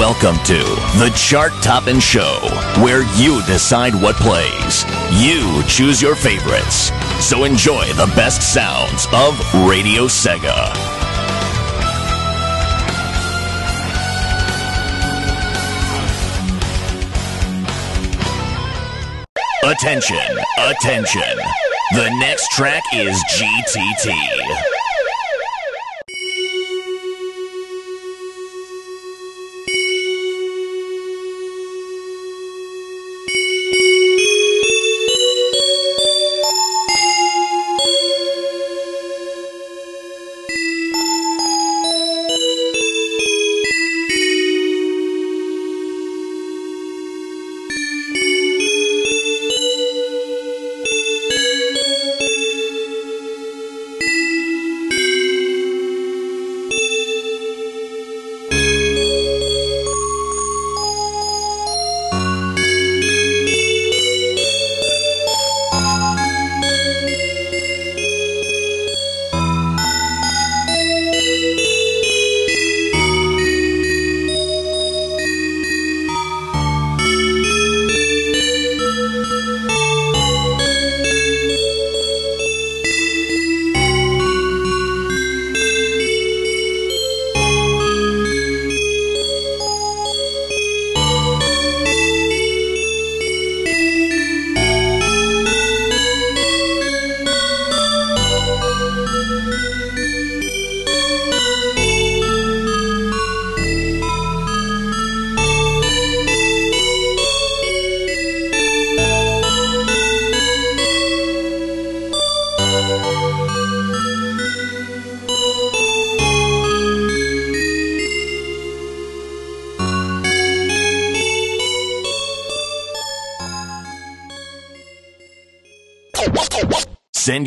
Welcome to the Chart Toppin' Show, where you decide what plays. You choose your favorites. So enjoy the best sounds of Radio Sega. Attention, attention. The next track is GTT.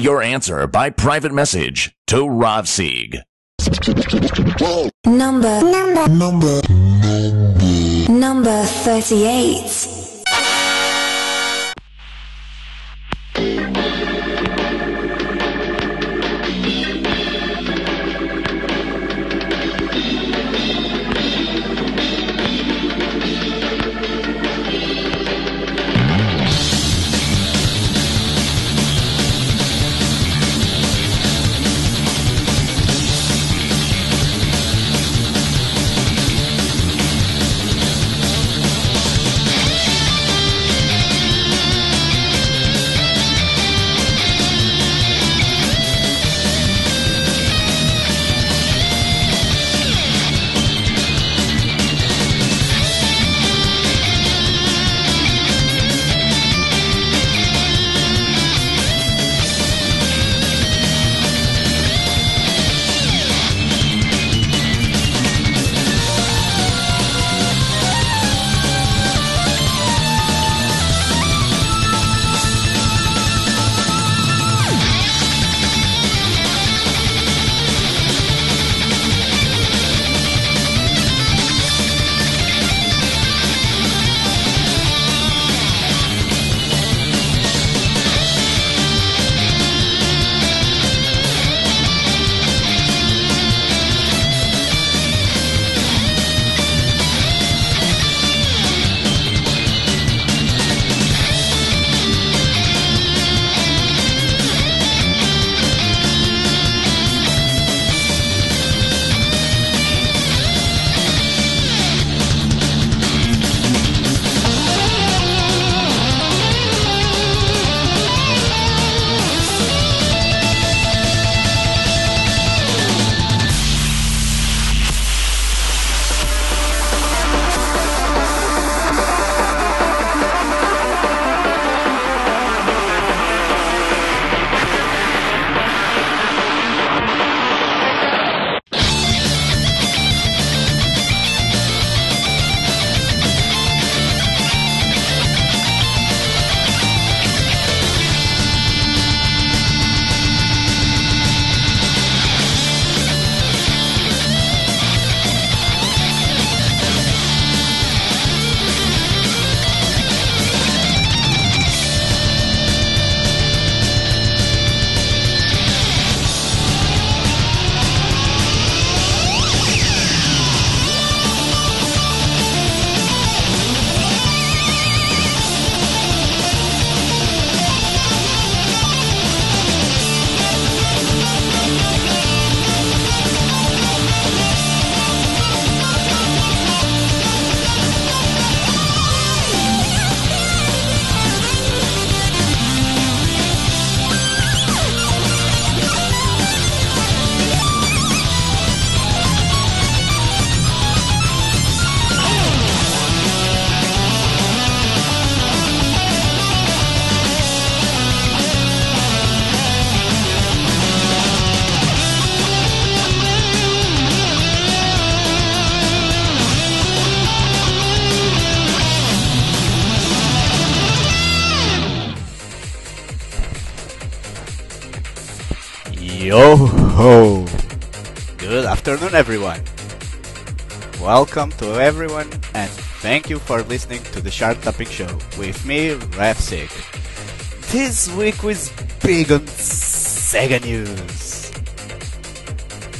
Your answer by private message to Rovseeg. Number. Number. Number. Number 38 afternoon, everyone. Welcome to everyone, and thank you for listening to the Chart Topping Show with me, Rapsic. This week was big on Sega news.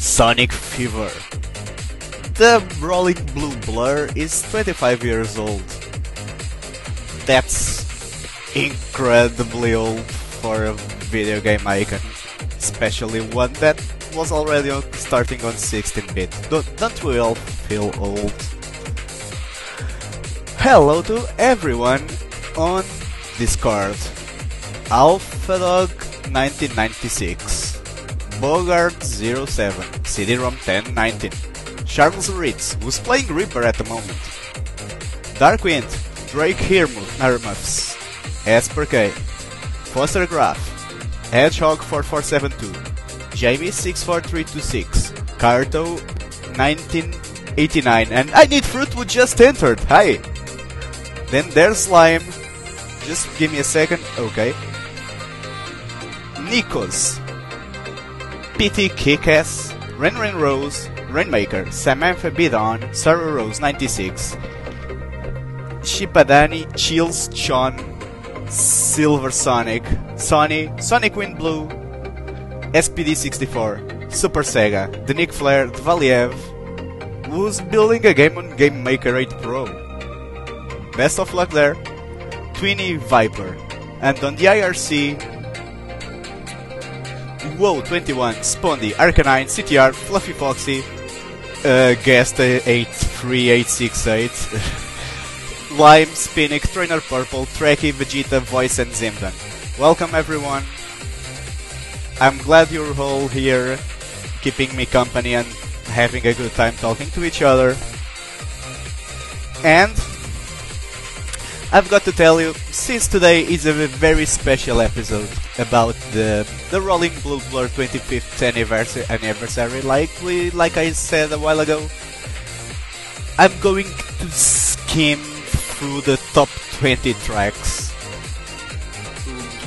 Sonic Fever. The Rolling Blue Blur is 25 years old. That's incredibly old for a video game icon, especially one that was already on, starting on 16-bit. Don't, don't we all feel old? Hello to everyone on Discord. AlphaDog 1996, Bogart07, CD-ROM 1019, Charles Ritz, who's playing Reaper at the moment, Darkwind, Drake Hermuths, Esper K, Foster Graph, Hedgehog 4472, Jamie 64326, Carto 1989, and I Need Fruit who just entered. Hi! Then there's Slime. Just give me a second. Okay. Nikos, PT Kickass, Ren Ren Rose, Rainmaker, Samantha Bidon, Sarah Rose 96, Shipadani, Chills, Sean, Silver Sonic, Sonny, Sonic Wind Blue, SPD64, Super Sega, the Nick Flair, the Valiev, who's building a game on Game Maker 8 Pro. Best of luck there. Twinny Viper. And on the IRC, Whoa 21, Spondy, Arcanine, CTR, Fluffy Foxy, uh, Guest 83868, Lime, Spinnick, Trainer Purple, Trekkie, Vegeta, Voice, and Zimdan. Welcome everyone. I'm glad you're all here, keeping me company and having a good time talking to each other. And I've got to tell you, since today is a very special episode about the the Rolling Blue Blur 25th anniversary, anniversary, like we like I said a while ago, I'm going to skim through the top 20 tracks,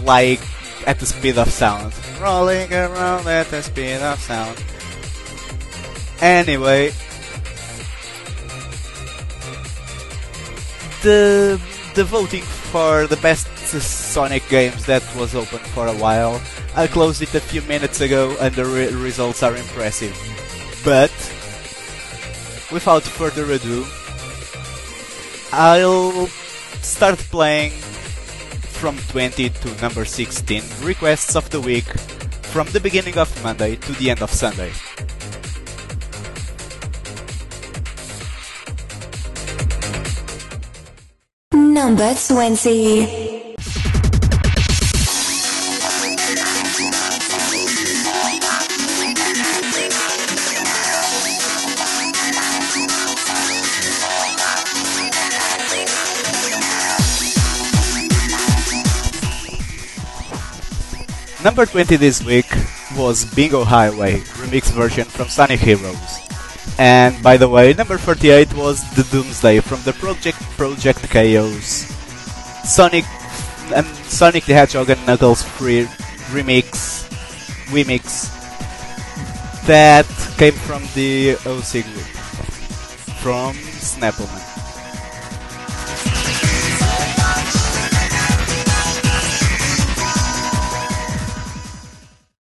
like at the speed of sound, rolling around at the speed of sound. Anyway, the the voting for the best Sonic games that was open for a while. I closed it a few minutes ago and the re- results are impressive. But without further ado, I'll start playing from 20 to number 16 requests of the week from the beginning of Monday to the end of Sunday. Number 20. Number 20 this week was Bingo Highway remix version from Sonic Heroes. And by the way, number 48 was The Doomsday from the Project Project Chaos Sonic and Sonic the Hedgehog and Knuckles free remix remix that came from the OC group from Snappleman.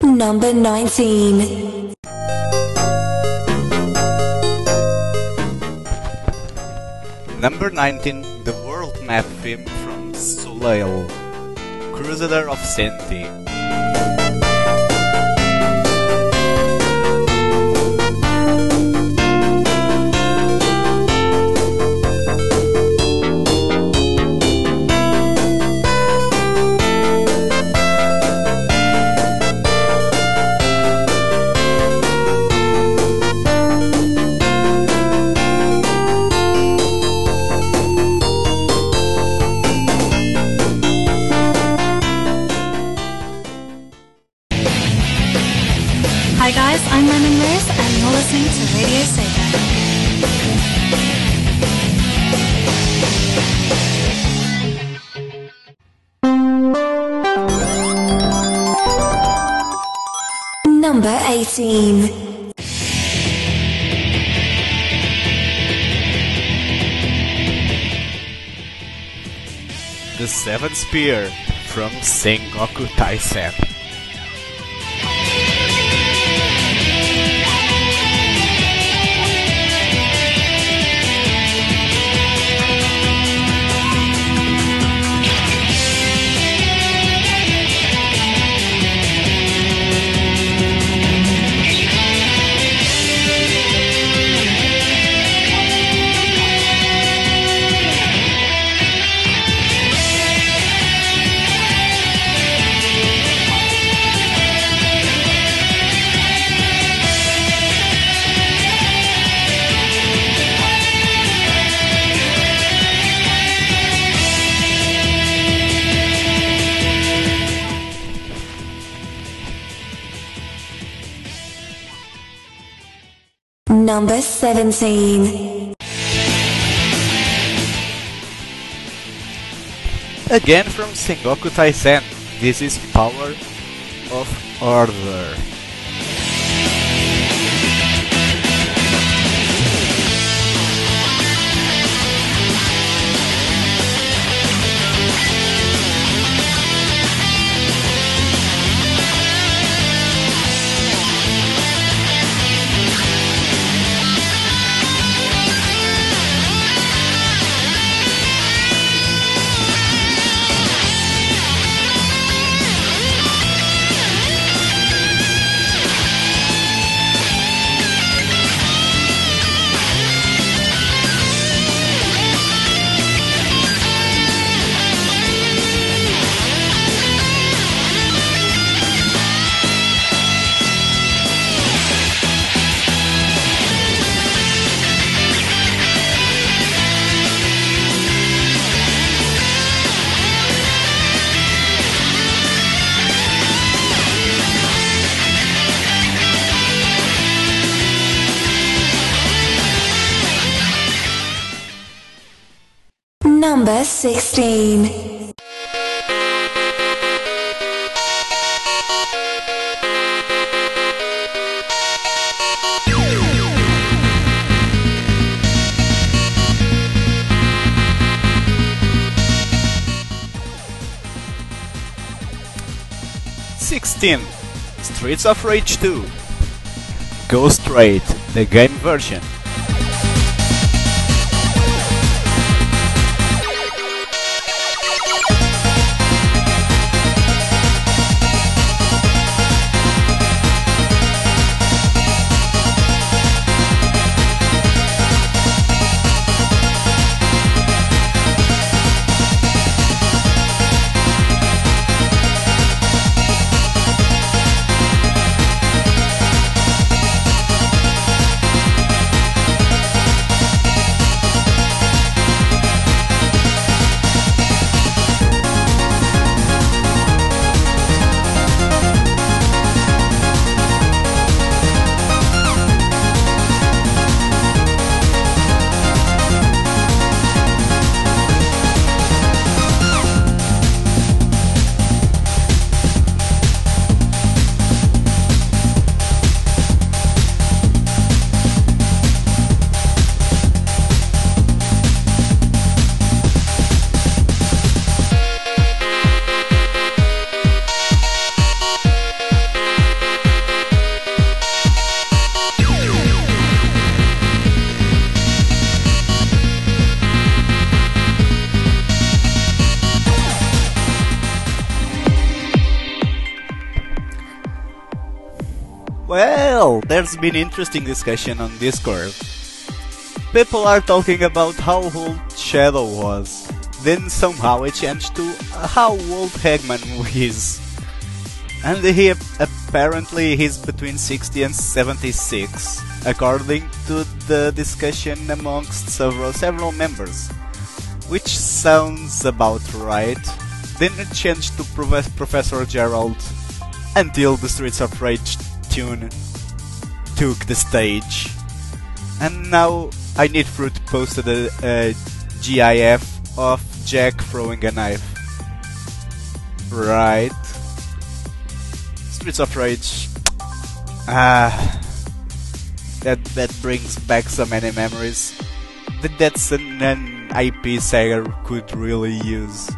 Number 19. Number 19, the world map theme from Soleil, Crusader of Centy. Number 18. The Seven Spear from Sengoku Taisen. 17. Again from Sengoku Taisen, this is Power of Order. Streets of Rage 2. Go straight, the game version. There's been interesting discussion on Discord. People are talking about how old Shadow was. Then somehow it changed to how old Eggman is. And he apparently he's between 60 and 76, according to the discussion amongst several several members. Which sounds about right. Then it changed to Prof- Professor Gerald until the Streets of Rage tune took the stage. And now I Need Fruit posted a, a GIF of Jack throwing a knife. Right. Streets of Rage. Ah, that that brings back so many memories. That that's an, an IP Sega could really use.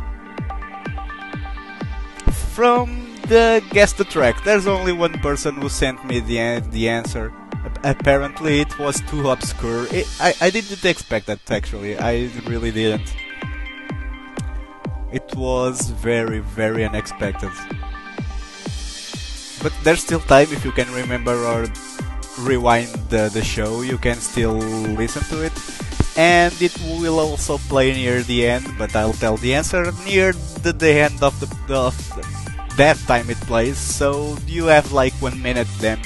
From the guess the track, there's only one person who sent me the the answer. Apparently, it was too obscure. It, I I didn't expect that actually. I really didn't. It was very very unexpected. But there's still time if you can remember or rewind the, the show, you can still listen to it. And it will also play near the end, but I'll tell the answer near the, the end of the, of the, that time it plays. So you have like one minute then.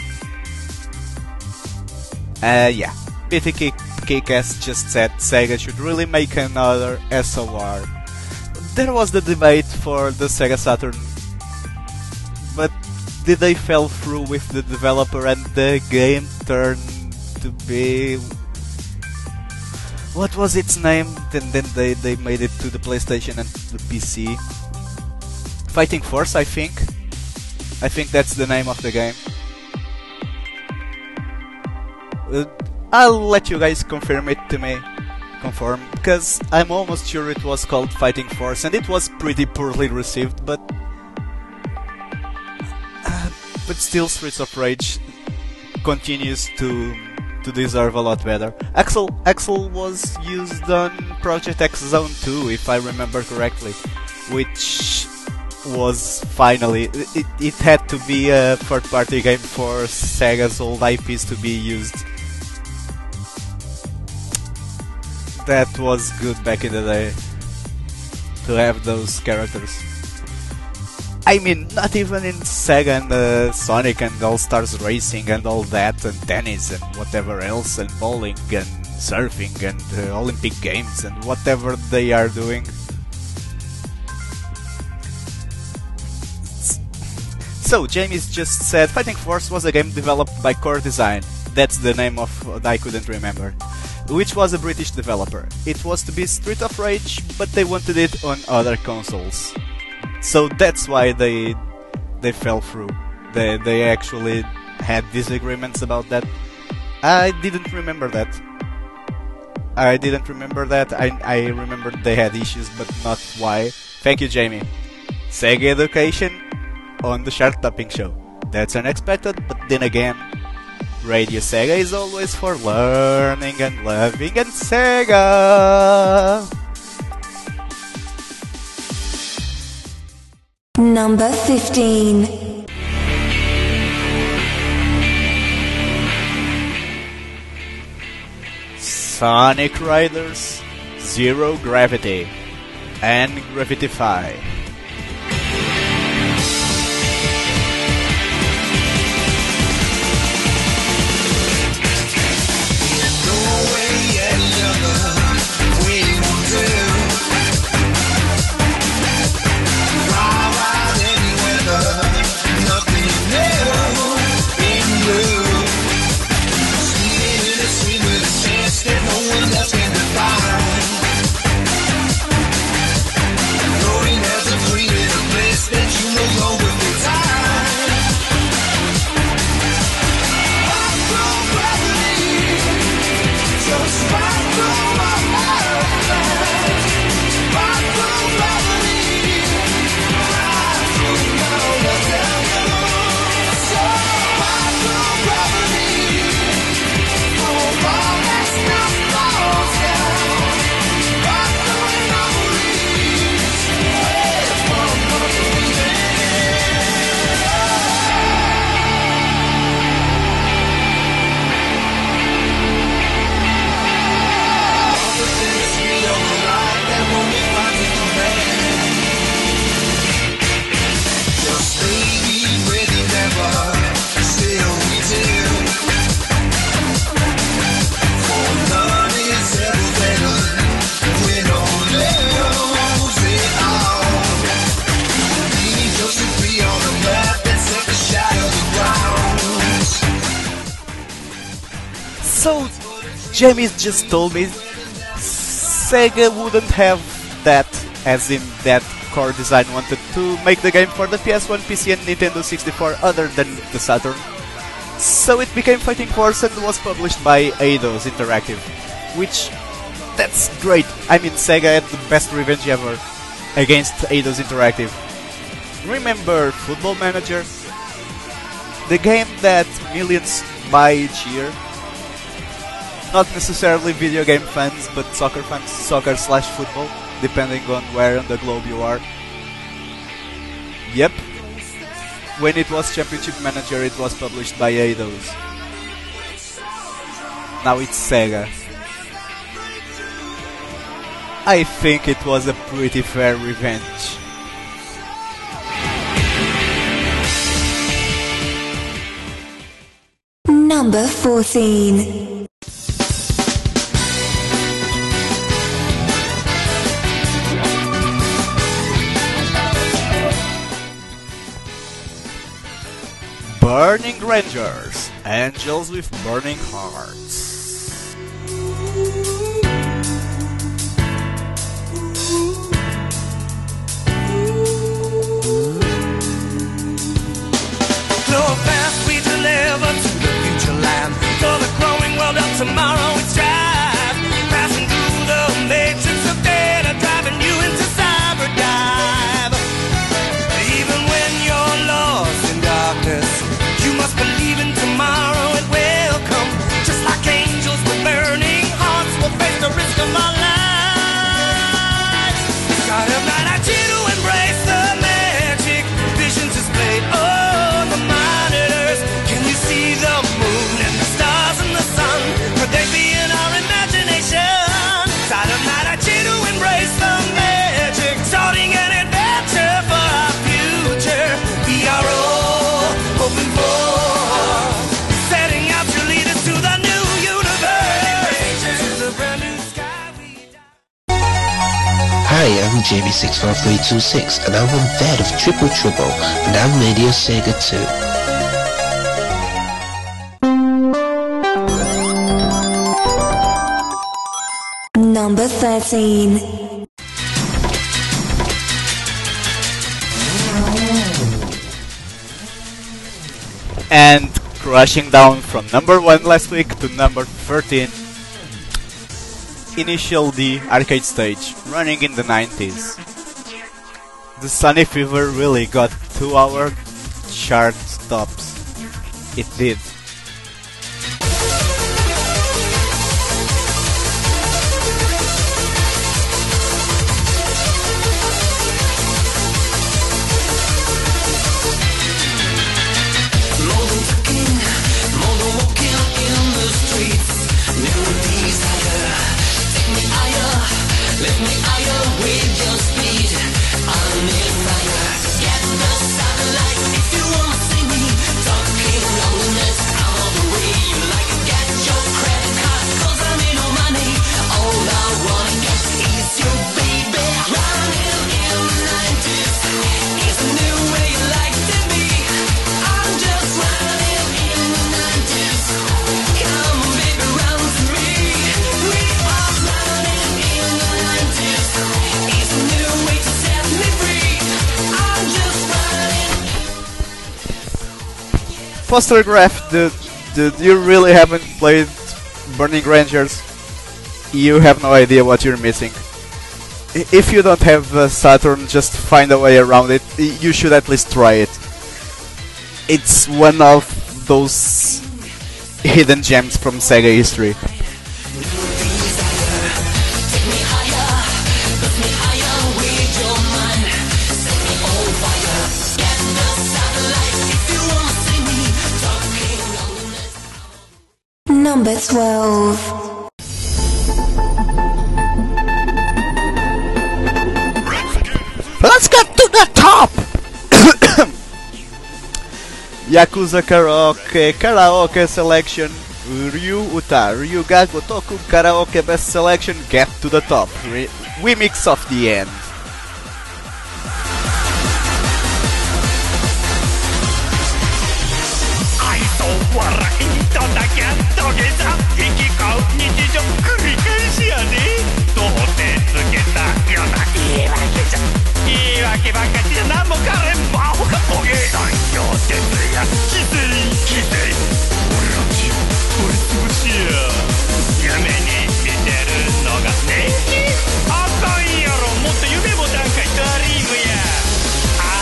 Uh, yeah. BT Kick-Ass just said Sega should really make another SOR. There was the debate for the Sega Saturn, but did they fell through with the developer and the game turned to be what was its name? Then then they, they made it to the PlayStation and the PC. Fighting Force, I think. I think that's the name of the game. Uh, I'll let you guys confirm it to me. Confirm, because I'm almost sure it was called Fighting Force and it was pretty poorly received, but but still Streets of Rage continues to to deserve a lot better. Axel Axel was used on Project X Zone 2 if I remember correctly, which was finally it, it had to be a third party game for Sega's old IPs to be used. That was good back in the day to have those characters. I mean, not even in Sega and uh, Sonic and All Stars Racing and all that, and tennis and whatever else, and bowling and surfing and uh, Olympic Games and whatever they are doing. So, Jamie's just said Fighting Force was a game developed by Core Design. That's the name of I couldn't remember. Which was a British developer. It was to be Street of Rage, but they wanted it on other consoles so that's why they they fell through. They they actually had disagreements about that. I didn't remember that. I didn't remember that. I I remembered they had issues, but not why. Thank you, Jamie. Sega Education on the Chart Topping Show. That's unexpected, but then again, Radio Sega is always for learning and loving and Sega. Number 15. Sonic Riders, Zero Gravity, and Gravitify. Jamie just told me Sega wouldn't have that, as in that core design wanted to make the game for the PS1, PC, and Nintendo 64 other than the Saturn. So it became Fighting Force and was published by Eidos Interactive, which that's great. I mean, Sega had the best revenge ever against Eidos Interactive. Remember Football Manager? The game that millions buy each year? Not necessarily video game fans, but soccer fans, soccer slash football, depending on where on the globe you are. Yep. When it was Championship Manager, it was published by Eidos. Now it's Sega. I think it was a pretty fair revenge. Number 14. Burning Rangers, Angels with Burning Hearts. So fast we deliver to the future land. For the growing world of tomorrow JB65326, and I'm on bed of Triple Trouble, and I'm Radio Sega 2. Number 13. and crashing down from number 1 last week to number 13 Initial D arcade stage, running in the 90s. The Sonic Fever really got to our chart tops. It did. Foster Graph, dude, dude, you really haven't played Burning Rangers. You have no idea what you're missing. If you don't have uh, Saturn, just find a way around it. You should at least try it. It's one of those hidden gems from Sega history. Number 12. Let's get to the top! Yakuza Karaoke Karaoke Selection Ryu Uta Ryuga Gotoku Karaoke Best Selection Get to the Top Re- Remix of the End けば勝ちで何もかれん魔法がボ業でや俺の血を取り潰しや夢にてるのが年金あかんやろもっと夢もタんかドリームや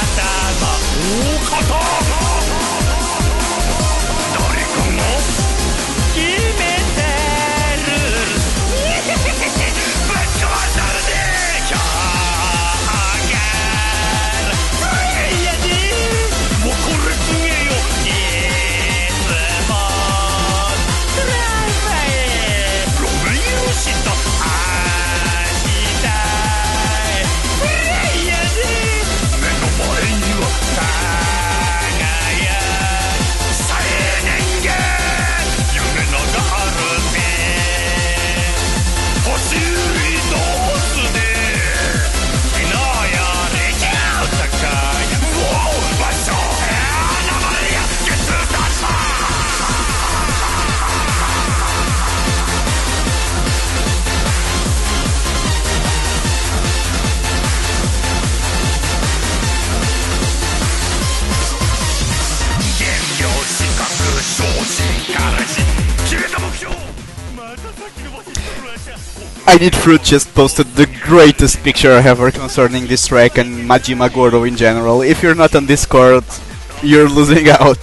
頭大肩 I Need Fruit just posted the greatest picture ever concerning this track and Majima Goro in general. If you're not on Discord, you're losing out.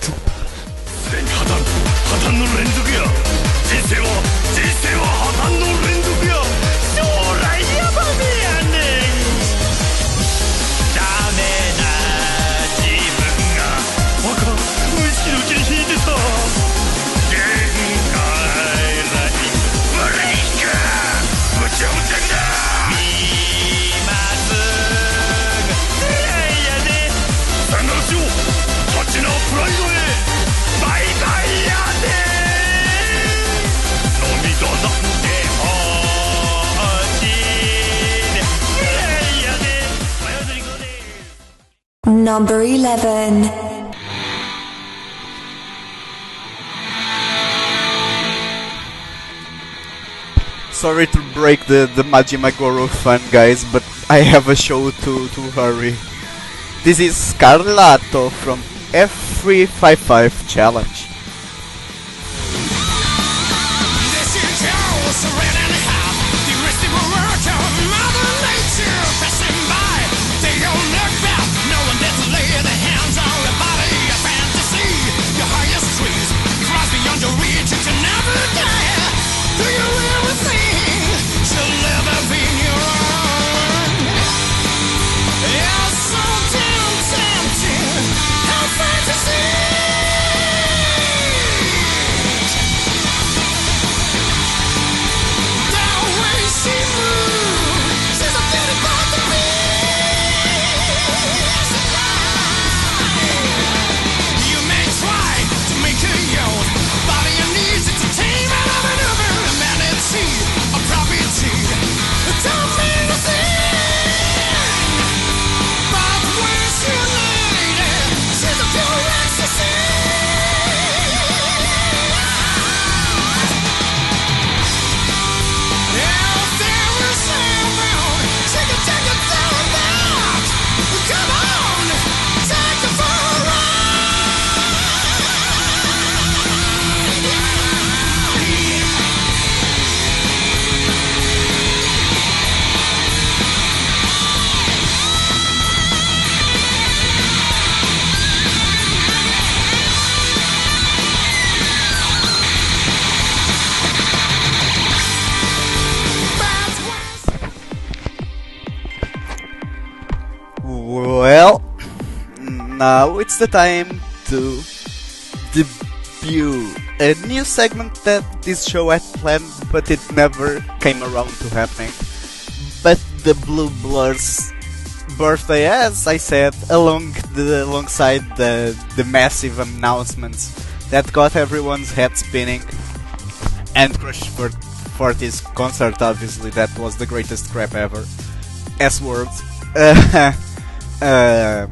Number 11. Sorry to break the, the Majima Goro fun, guys, but I have a show to, to hurry. This is Scarlato from F355 Challenge. The time to debut a new segment that this show had planned, but it never came around to happening. But the Blue Blurs birthday, as I said, along the alongside the the massive announcements that got everyone's head spinning, and Crush for 40's concert, obviously, that was the greatest crap ever. S words. Uh, uh,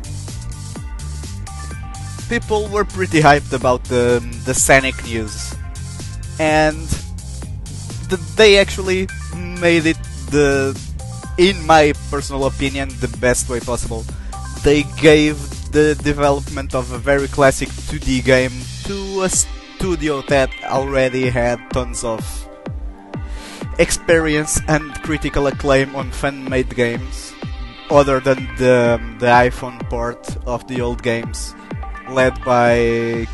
people were pretty hyped about the the Sonic news, and th- they actually made it the, in my personal opinion, the best way possible. They gave the development of a very classic 2D game to a studio that already had tons of experience and critical acclaim on fan-made games, other than the the iPhone port of the old games, led by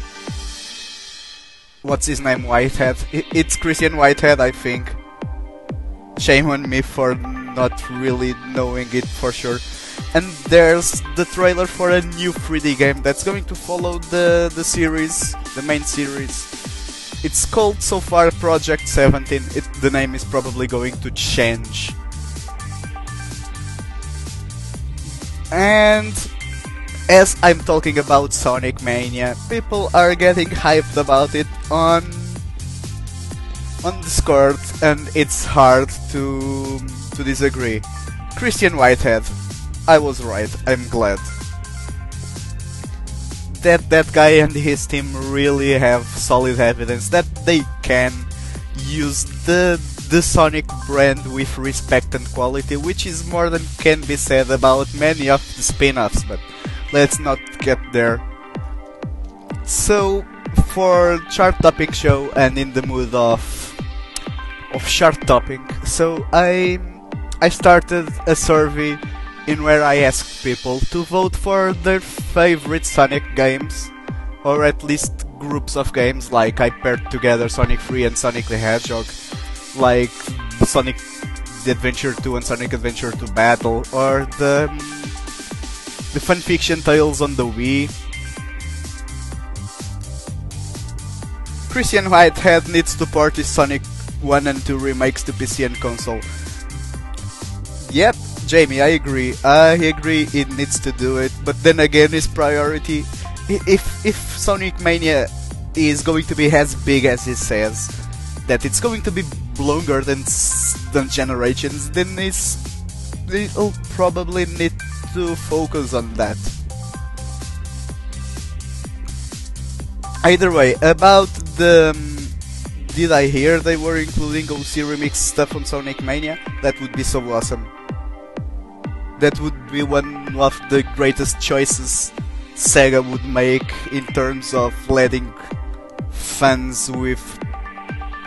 what's his name Whitehead. It's Christian Whitehead, I think. Shame on me for not really knowing it for sure. And there's the trailer for a new 3D game that's going to follow the the series, the main series. It's called so far Project 17. It, the name is probably going to change. And as I'm talking about Sonic Mania, people are getting hyped about it on on Discord, and it's hard to to disagree. Christian Whitehead, I was right. I'm glad that that guy and his team really have solid evidence that they can use the the Sonic brand with respect and quality, which is more than can be said about many of the spin-offs, but let's not get there. So, for Chart Topping Show and in the mood of of chart topping. So I I started a survey in where I asked people to vote for their favorite Sonic games, or at least groups of games. Like I paired together Sonic 3 and Sonic the Hedgehog, like Sonic the Adventure 2 and Sonic Adventure 2 Battle, or the the fanfiction tales on the Wii. Christian Whitehead needs to port his Sonic 1 and 2 remakes to PC and console. Yep, Jamie, I agree. I agree it needs to do it, but then again, his priority. If, if Sonic Mania is going to be as big as he says, that it's going to be longer than than generations, then it'll probably need to focus on that. Either way, about the. um, did I hear they were including OC remix stuff on Sonic Mania? That would be so awesome. That would be one of the greatest choices Sega would make in terms of letting fans with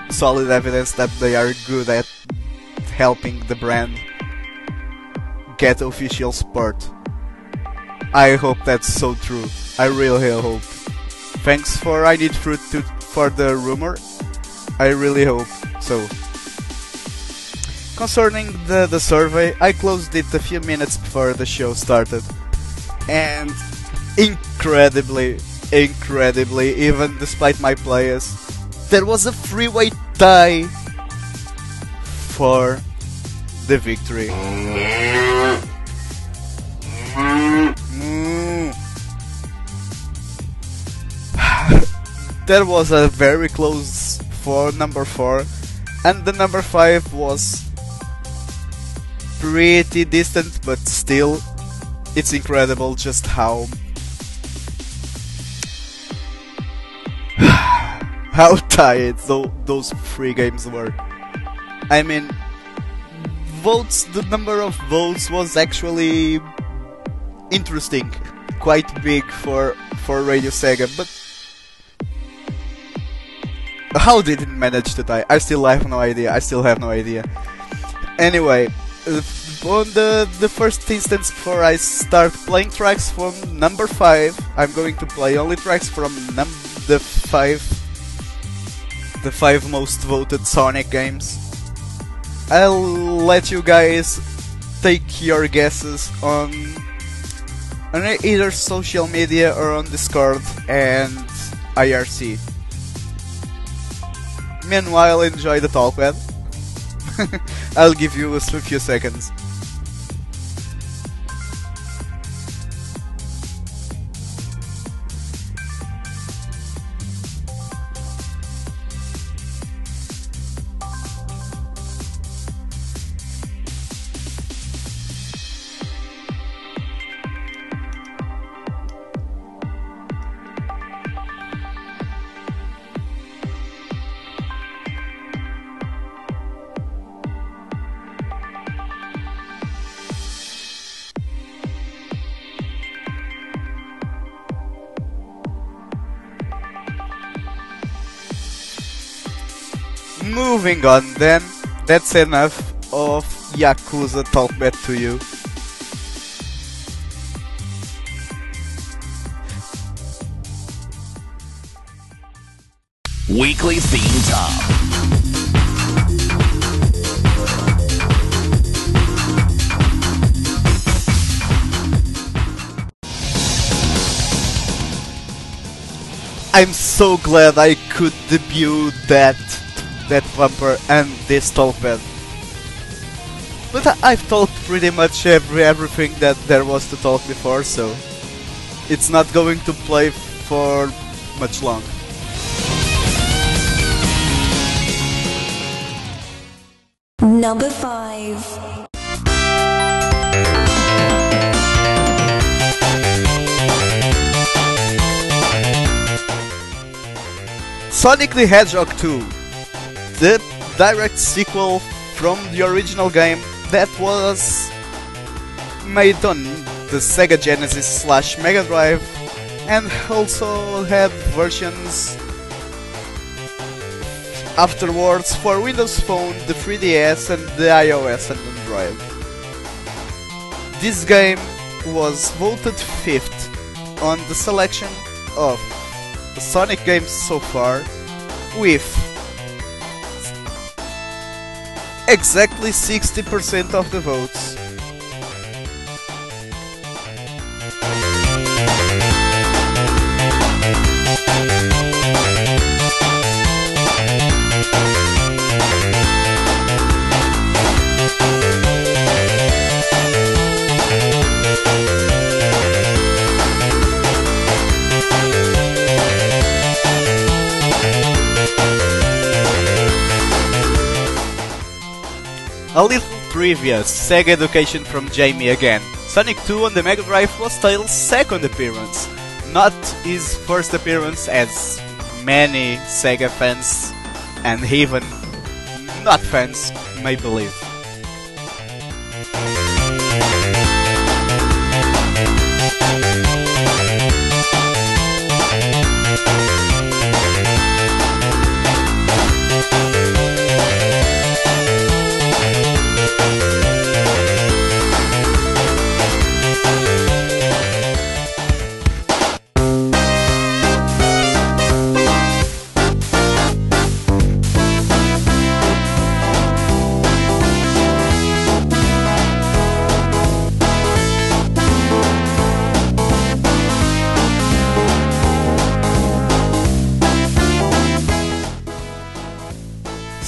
solid evidence that they are good at helping the brand get official support. I hope that's so true. I really hope. Thanks for I need fruit to for the rumor. I really hope so. Concerning the, the survey, I closed it a few minutes before the show started. And incredibly, incredibly, even despite my players, there was a freeway tie for the victory. There was a very close for number 4 and the number 5 was pretty distant but still it's incredible just how how tired tho- those three games were i mean votes the number of votes was actually interesting quite big for for radio sega but how did it manage to die? I still have no idea. I still have no idea. Anyway, on the the first instance before I start playing tracks from number five, I'm going to play only tracks from num- the five the five most voted Sonic games. I'll let you guys take your guesses on on either social media or on Discord and IRC. Meanwhile, enjoy the talk, man. I'll give you a few seconds. Moving on then, that's enough of Yakuza talk back to you. Weekly Theme Top. I'm so glad I could debut that that bumper and this talk bed. But I've talked pretty much every everything that there was to talk before, so it's not going to play for much long. Number 5. Sonic the Hedgehog 2, the direct sequel from the original game that was made on the Sega Genesis slash Mega Drive and also had versions afterwards for Windows Phone, the 3DS, and the iOS and Android. This game was voted fifth on the selection of the Sonic games so far, with exactly 60% of the votes. A little trivia, Sega education from Jamie again. Sonic 2 on the Mega Drive was Tails' second appearance, not his first appearance as many Sega fans and even not fans may believe.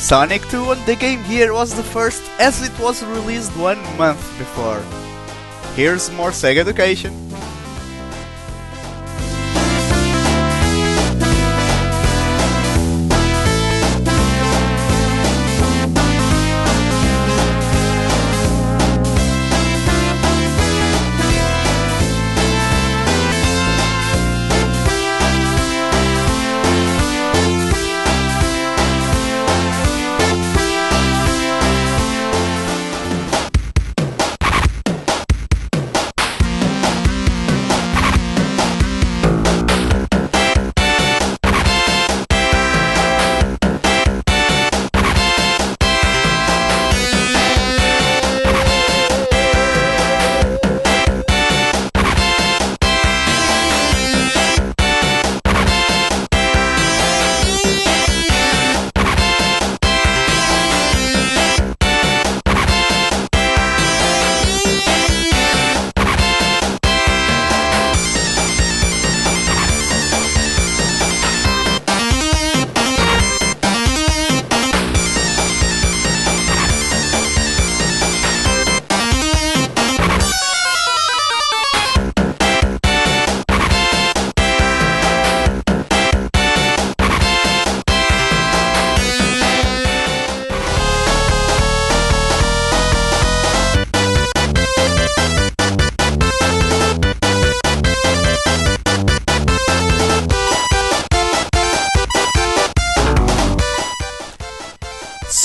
Sonic 2 on the Game Gear was the first as it was released one month before. Here's more Sega education.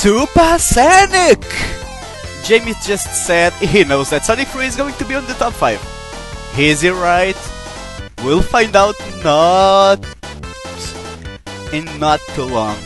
Super Sonic! Jamie just said he knows that Sonic 3 is going to be on the top 5. Is he right? We'll find out not in not too long.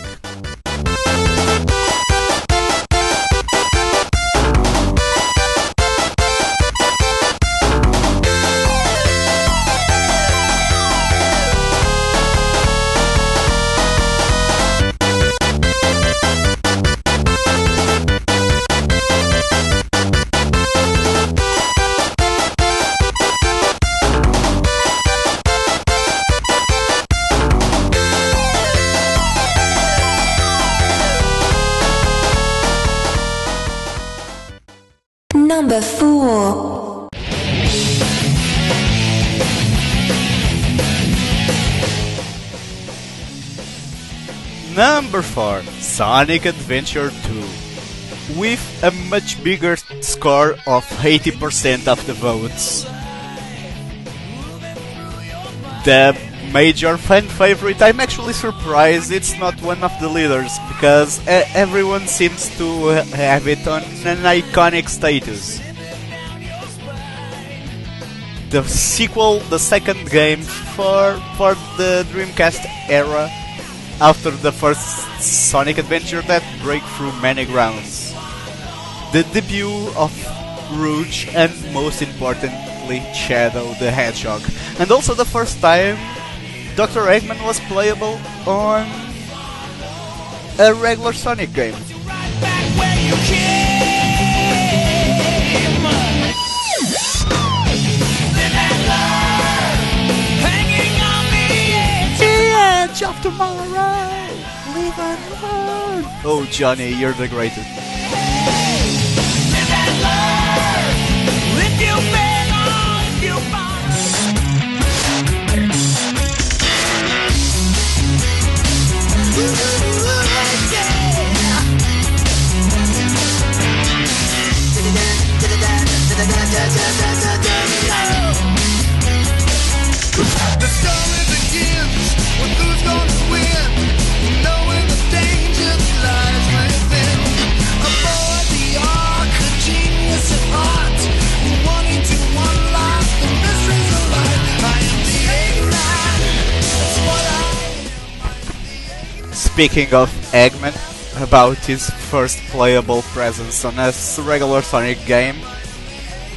Number 4 Sonic Adventure 2 with a much bigger score of 80% of the votes. The major fan favorite, I'm actually surprised it's not one of the leaders because uh, everyone seems to have it on an iconic status. The sequel, the second game for for the Dreamcast era, after the first Sonic adventure that break through many grounds. The debut of Rouge and most importantly Shadow the Hedgehog. And also the first time Dr. Eggman was playable on a regular Sonic game. Edge of tomorrow! Live and learn! Oh Johnny, you're the greatest. And Speaking of Eggman, about his first playable presence on a regular Sonic game,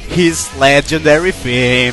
his legendary theme.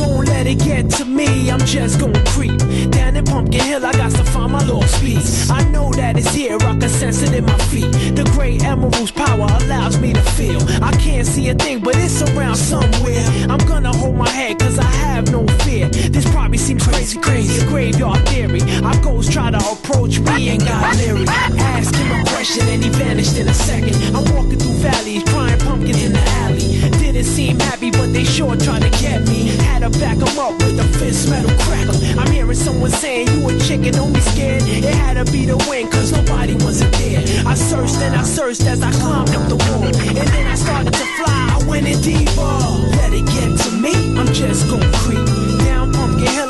gon' let it get to me. I'm just gon' creep down in Pumpkin Hill. I got to find my lost piece. I know that it's here. I can sense it in my feet. The great emerald's power allows me to feel. I can't see a thing, but it's around somewhere. I'm gonna hold my head, cause I have no fear. This probably seems crazy, crazy. Graveyard theory. Our ghosts try to approach me and got leery. Ask him a question and he vanished in a second. I'm walking through valleys, crying pumpkins in the alley. Seem happy, but they sure tried to get me. Had to back 'em up with a fist metal crackle. I'm hearing someone saying you a chicken, don't be scared. It had to be the wind, cause nobody wasn't there. I searched and I searched as I climbed up the wall. And then I started to fly, I went in deeper. Oh, let it get to me, I'm just gon' creep. Down Pumpkin Hill, I got to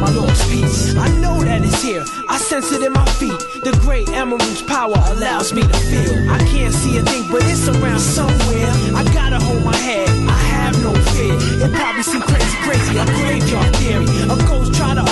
my lost piece. I know that it's here, I sense it in my feet. The great emerald's power allows me to feel. I can't see a thing, but it's around somewhere. I gotta hold my head, I have no fear. It probably seems crazy, crazy, a graveyard theory. A ghost try to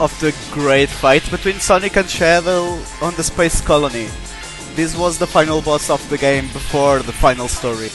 of the great fight between Sonic and Shadow on the space colony. this was the final boss of the game before the final story.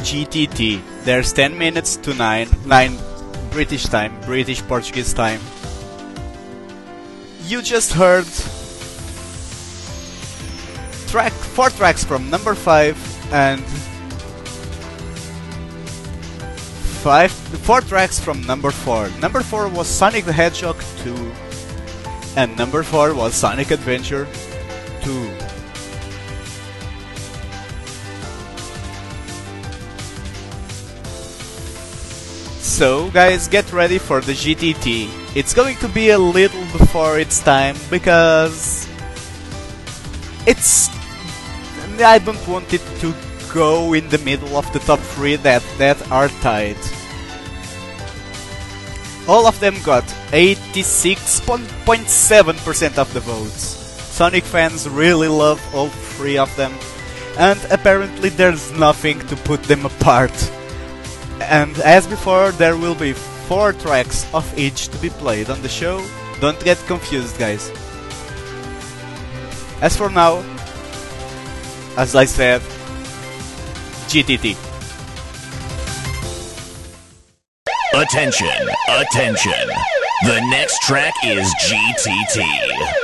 GTT. There's 10 minutes to 9, 9 British time, British Portuguese time. You just heard track 4 tracks from number 5 and 5 4 tracks from number 4. Number 4 was Sonic the Hedgehog 2 and number 4 was Sonic Adventure 2. So, guys, get ready for the GTT. It's going to be a little before its time because it's. I don't want it to go in the middle of the top three that that are tied. All of them got 86.7% of the votes. Sonic fans really love all three of them, and apparently there's nothing to put them apart. And as before, there will be four tracks of each to be played on the show. Don't get confused, guys. As for now, as I said, GTT. Attention, attention. The next track is GTT.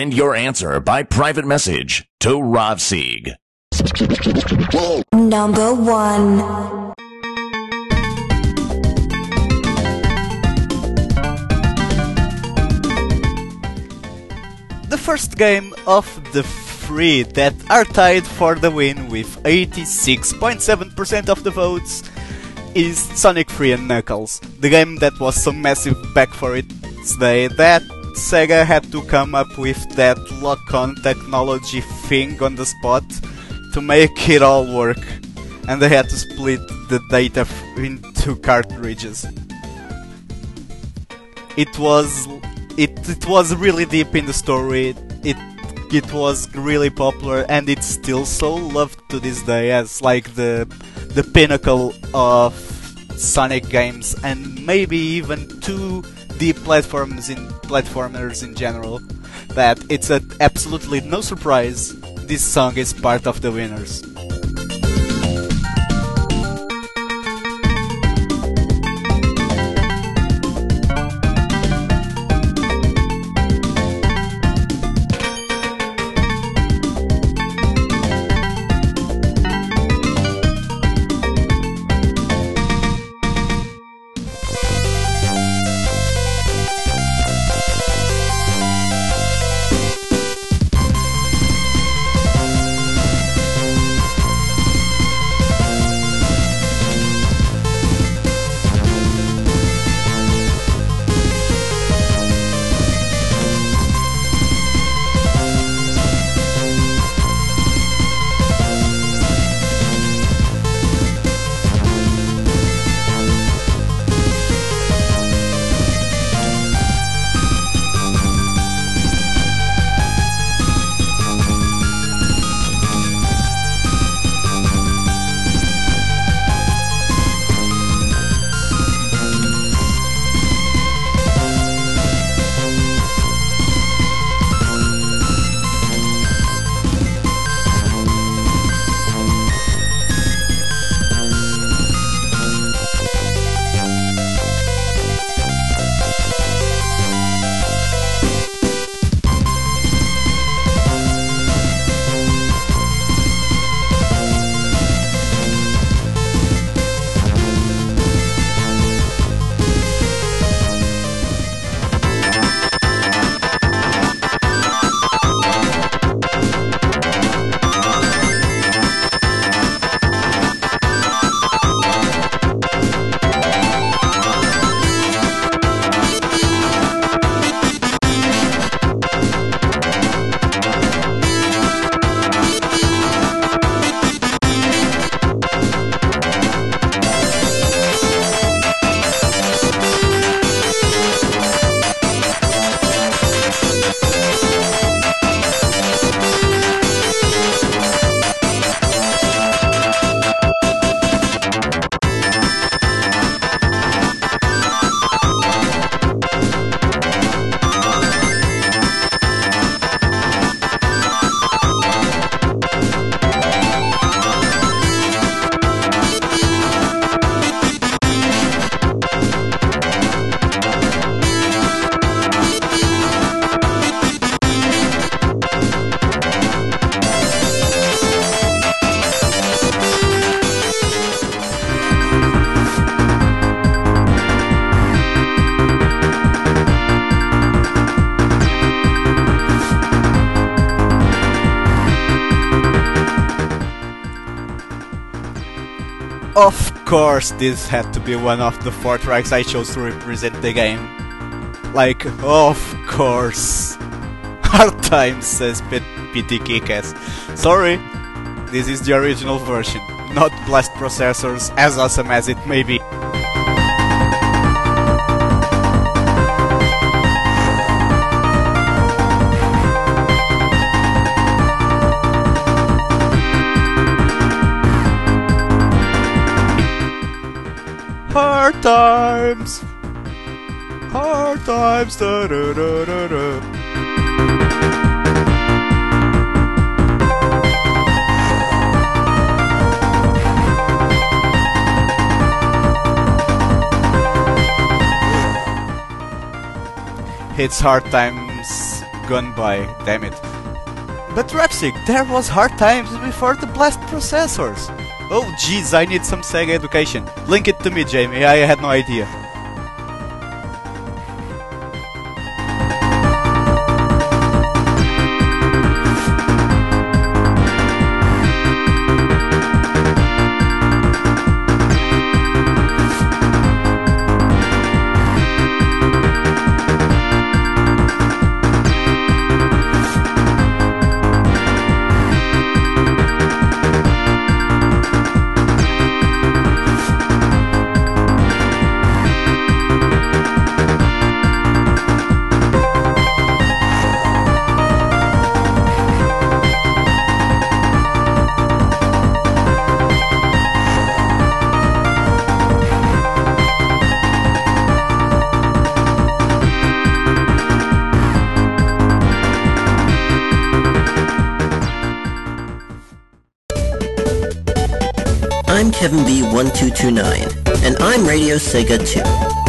Send your answer by private message to Rob Sieg. Number 1. The first game of the three that are tied for the win with 86.7% of the votes is Sonic 3 and Knuckles, the game that was so massive back for its day that Sega had to come up with that lock-on technology thing on the spot to make it all work, and they had to split the data into cartridges. It was it it was really deep in the story. It it was really popular and it's still so loved to this day as like the the pinnacle of Sonic games and maybe even 2D platforms in platformers in general. That it's absolutely no surprise this song is part of the winners. Course, this had to be one of the four tracks I chose to represent the game. Like, of course. Hard times, says PT Kickass. Sorry, this is the original version, not blast processors, as awesome as it may be. Da, da, da, da, da. It's hard times gone by, damn it. But Rapsic, there was hard times before the blast processors. Oh jeez, I need some Sega education. Link it to me, Jamie, I had no idea. B1229, and I'm Radio Sega 2.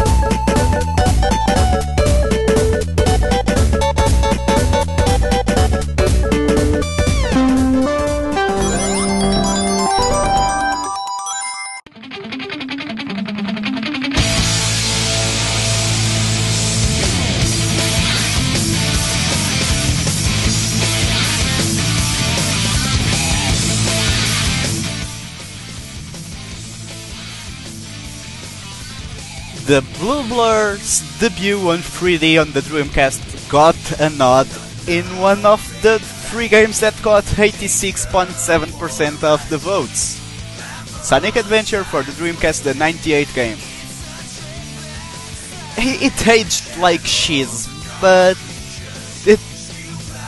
Debut on 3D on the Dreamcast got a nod in one of the three games that got 86.7% of the votes. Sonic Adventure for the Dreamcast, the 98 game. It aged like cheese, but it,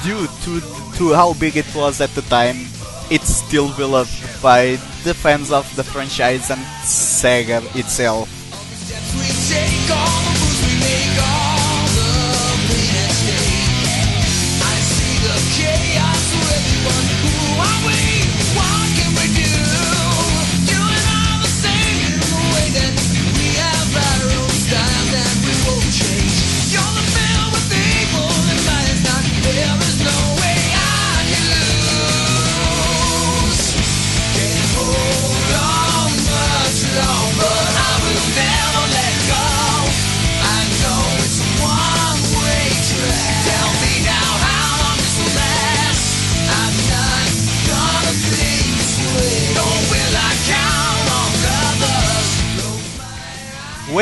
due to to how big it was at the time, it's still beloved by the fans of the franchise and Sega itself. We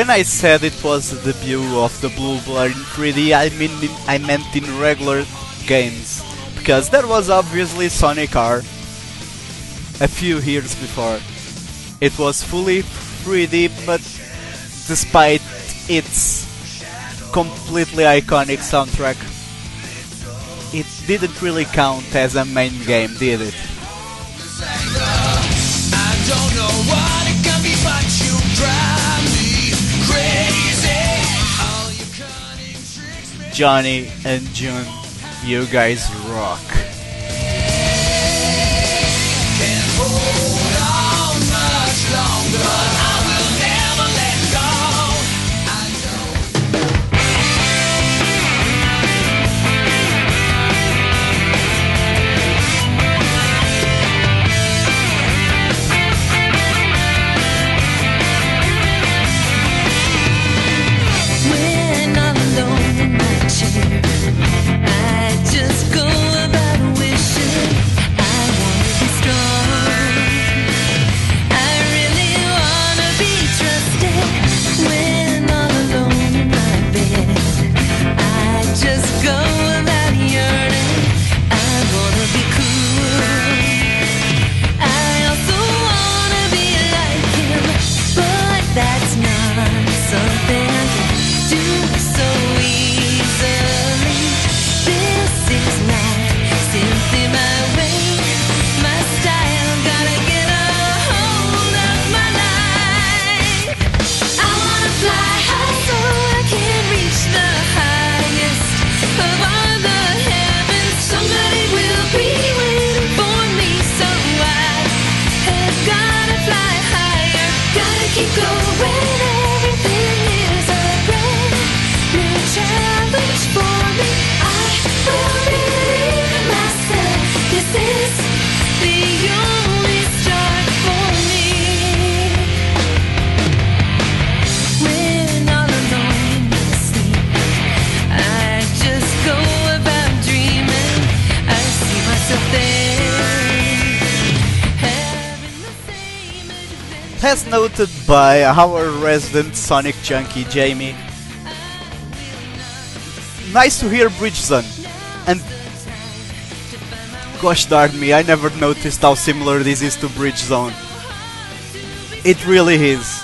When I said it was the debut of the Blue Blur in 3D, I mean I meant in regular games, because there was obviously Sonic R a few years before. It was fully 3D, but despite its completely iconic soundtrack, it didn't really count as a main game, did it? I don't know what it can be, but you drive Johnny and June, you guys rock. Can't hold on much longer. As noted by our resident Sonic junkie Jamie, nice to hear Bridge Zone. And gosh darn me, I never noticed how similar this is to Bridge Zone. It really is.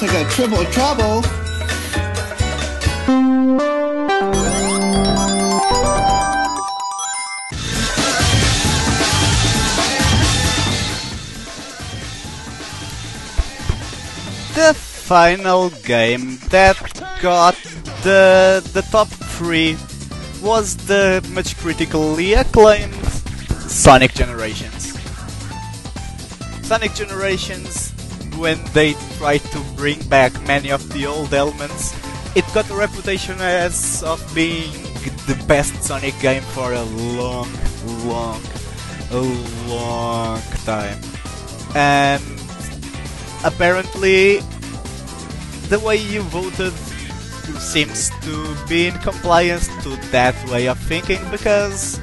The Radio Sega Triple Trouble. The final game that got the the top three was the much critically acclaimed Sonic Generations. Sonic Generations when they tried to bring back many of the old elements, it got a reputation as of being the best Sonic game for a long, long, long time. And apparently, the way you voted seems to be in compliance to that way of thinking because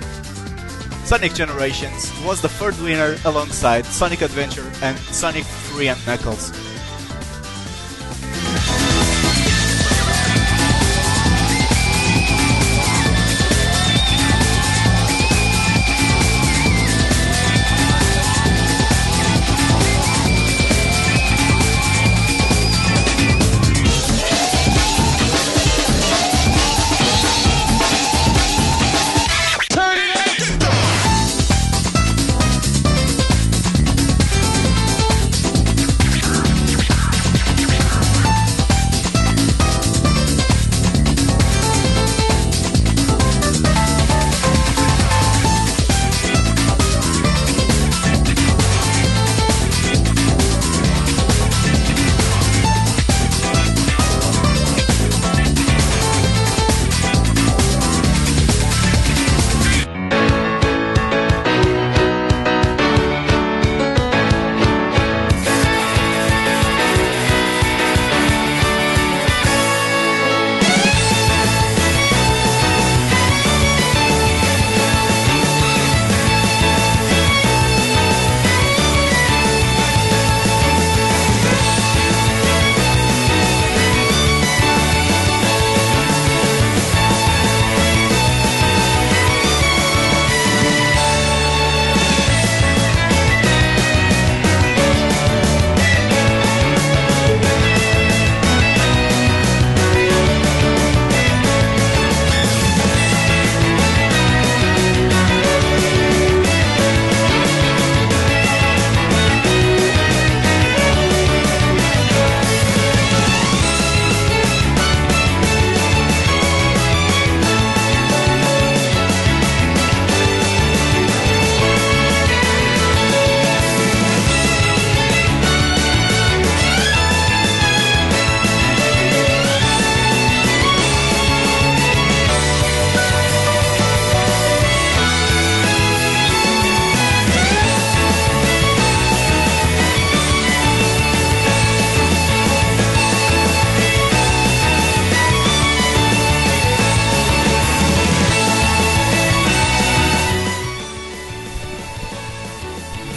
Sonic Generations was the third winner alongside Sonic Adventure and Sonic 3 and Knuckles.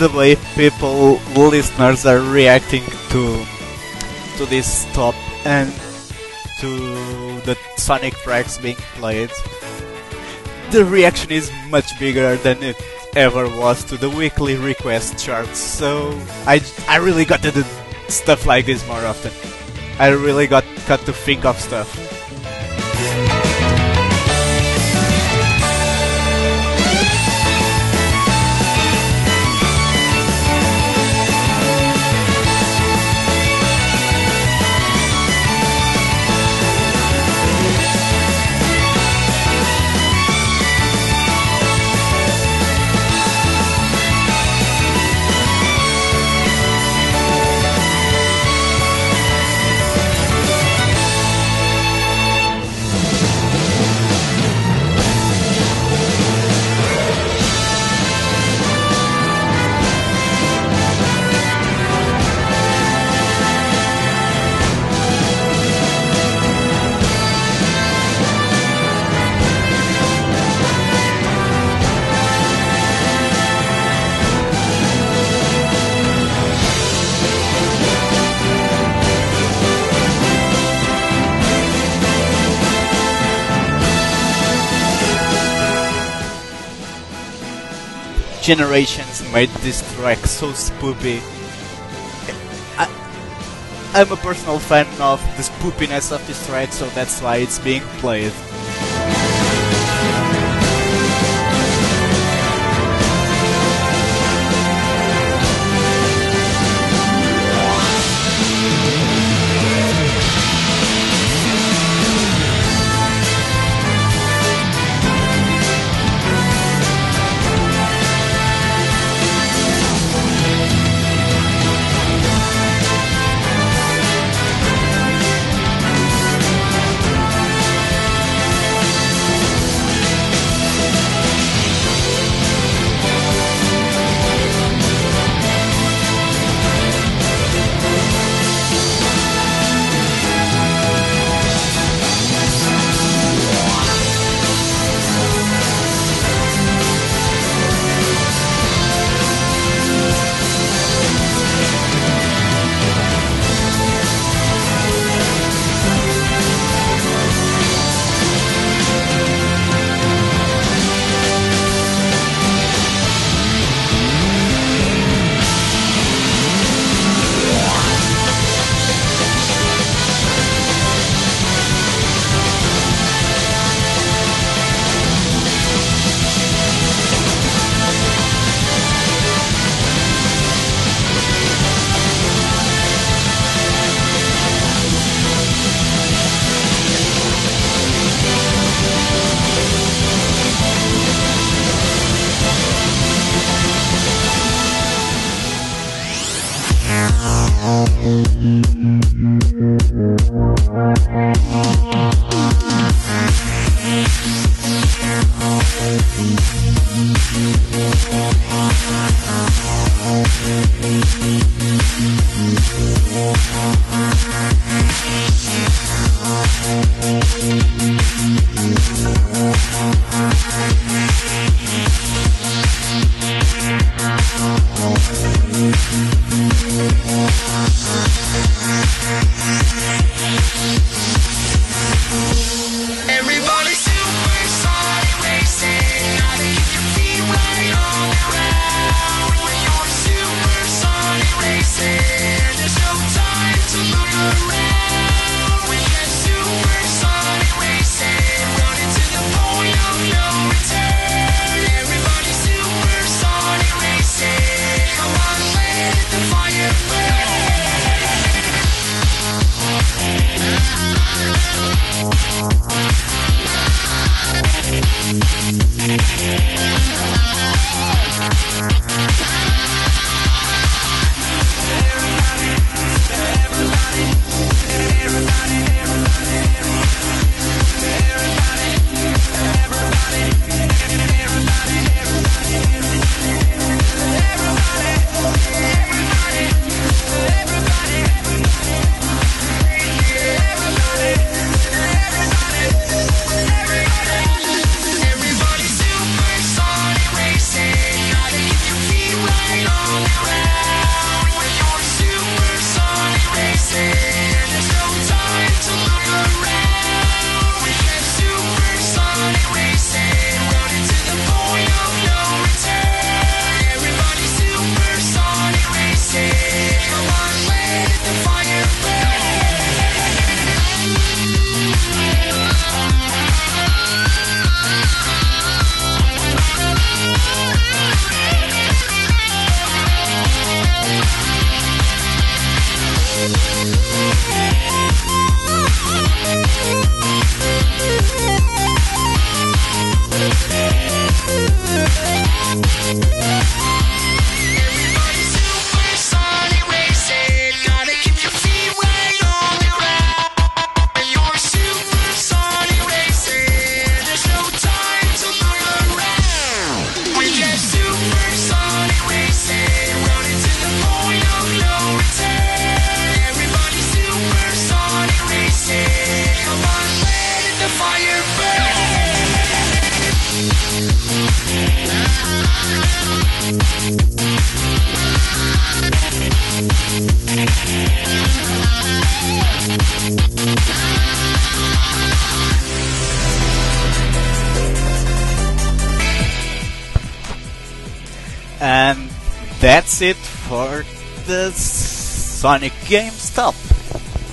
The way people, listeners, are reacting to to this stop and to the Sonic tracks being played. The reaction is much bigger than it ever was to the weekly request charts. So I I really got to do stuff like this more often. I really got got to think of stuff. Generations made this track so spoopy. I, I'm a personal fan of the spoopiness of this track, so that's why it's being played. Sonic Game Stop.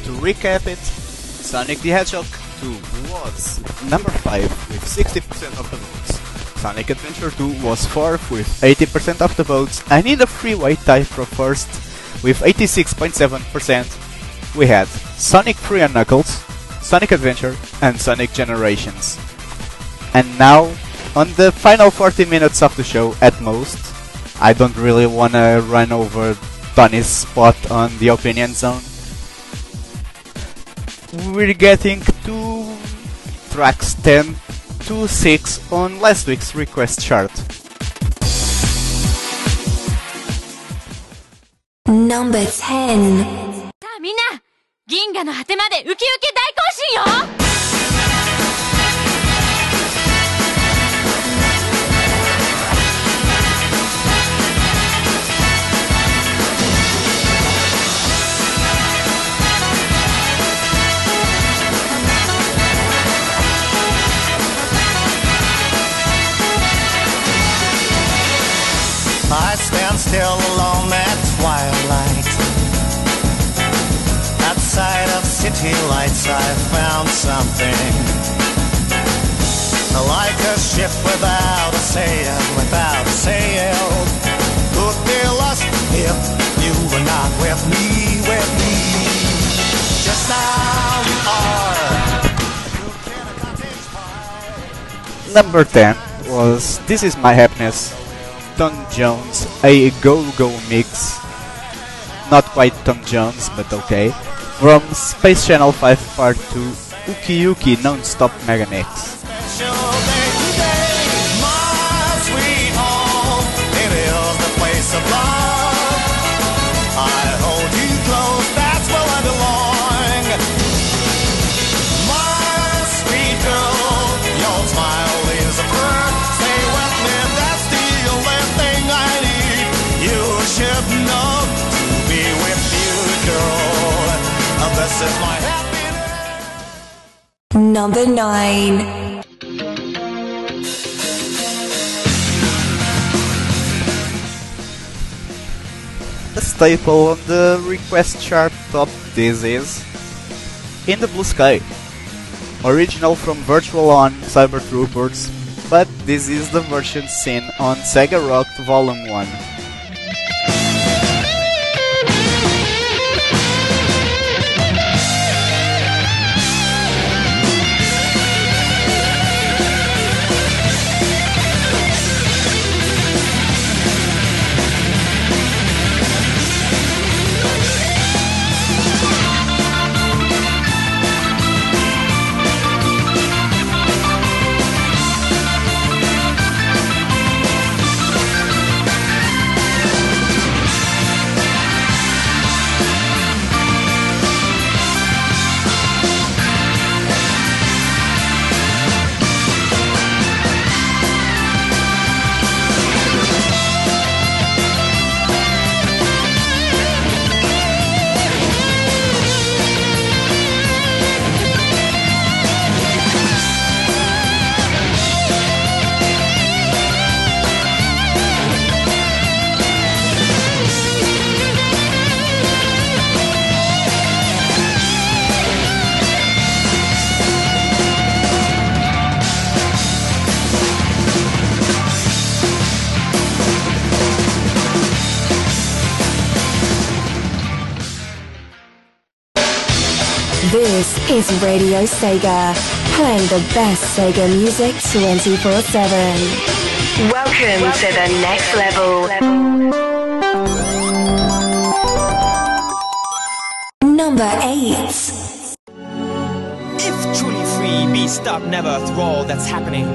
To recap it, Sonic the Hedgehog 2 was number 5 with 60% of the votes. Sonic Adventure 2 was 4th with 80% of the votes, and in the freeway tie for first with 86.7%, we had Sonic 3 and Knuckles, Sonic Adventure, and Sonic Generations. And now, on the final 40 minutes of the show at most, I don't really want to run over Tony's spot on the opinion zone. We're getting to tracks 10 to 6 on last week's request chart. Number 10. さあみんな銀河の果てまでウキウキ大行進よ「 I'm still alone at twilight. Outside of city lights, I found something. Like a ship without a sail, without a sail. Could be lost if you were not with me, with me. Just how you are. Number 10 was This Is My Happiness, Don Jones, a Go Go mix. not quite Tom Jones, but okay. From Space Channel 5 Part 2, Uki Uki Non-Stop Megamix. My Number 9. A staple on the request chart top this is In the Blue Sky. Original from Virtual On Cyber Troopers, but this is the version seen on Sega Rock Volume 1. Is Radio Sega, playing the best Sega music 24 7. Welcome, to the next level. Number 8. If truly free, be stopped never through all that's happening.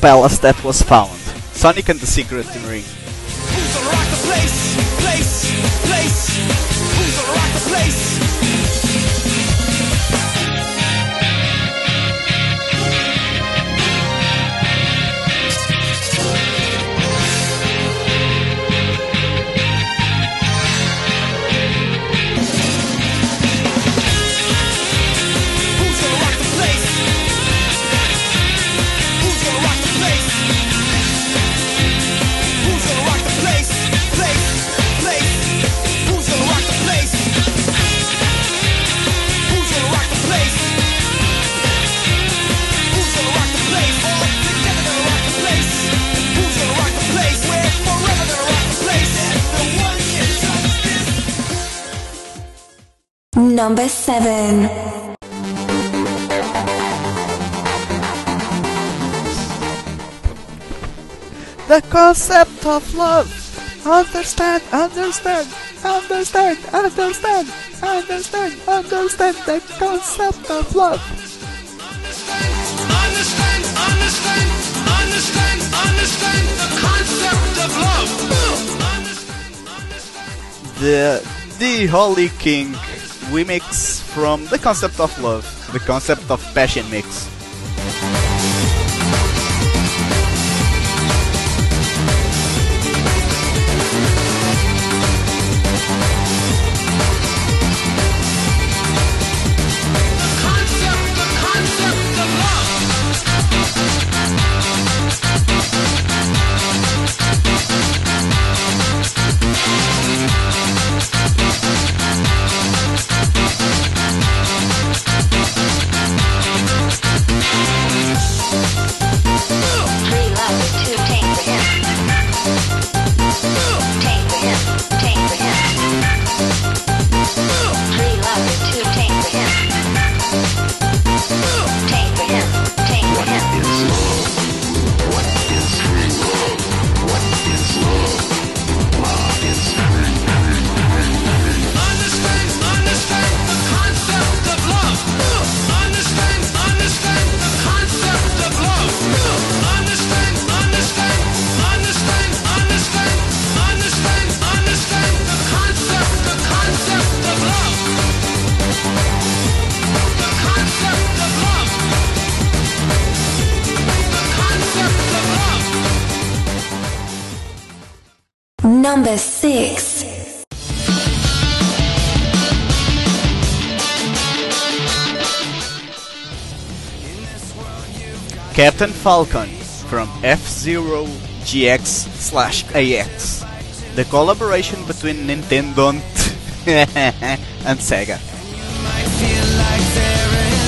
Palace that was found. Sonic and the Secret Ring. Concept of love. Understand, understand, understand, understand, understand, understand the concept of love. Understand, understand, understand, understand the concept of love. The the Holy King remix from the concept of love, the concept of passion mix. Captain Falcon from F-Zero GX slash AX. The collaboration between Nintendo and Sega. like there is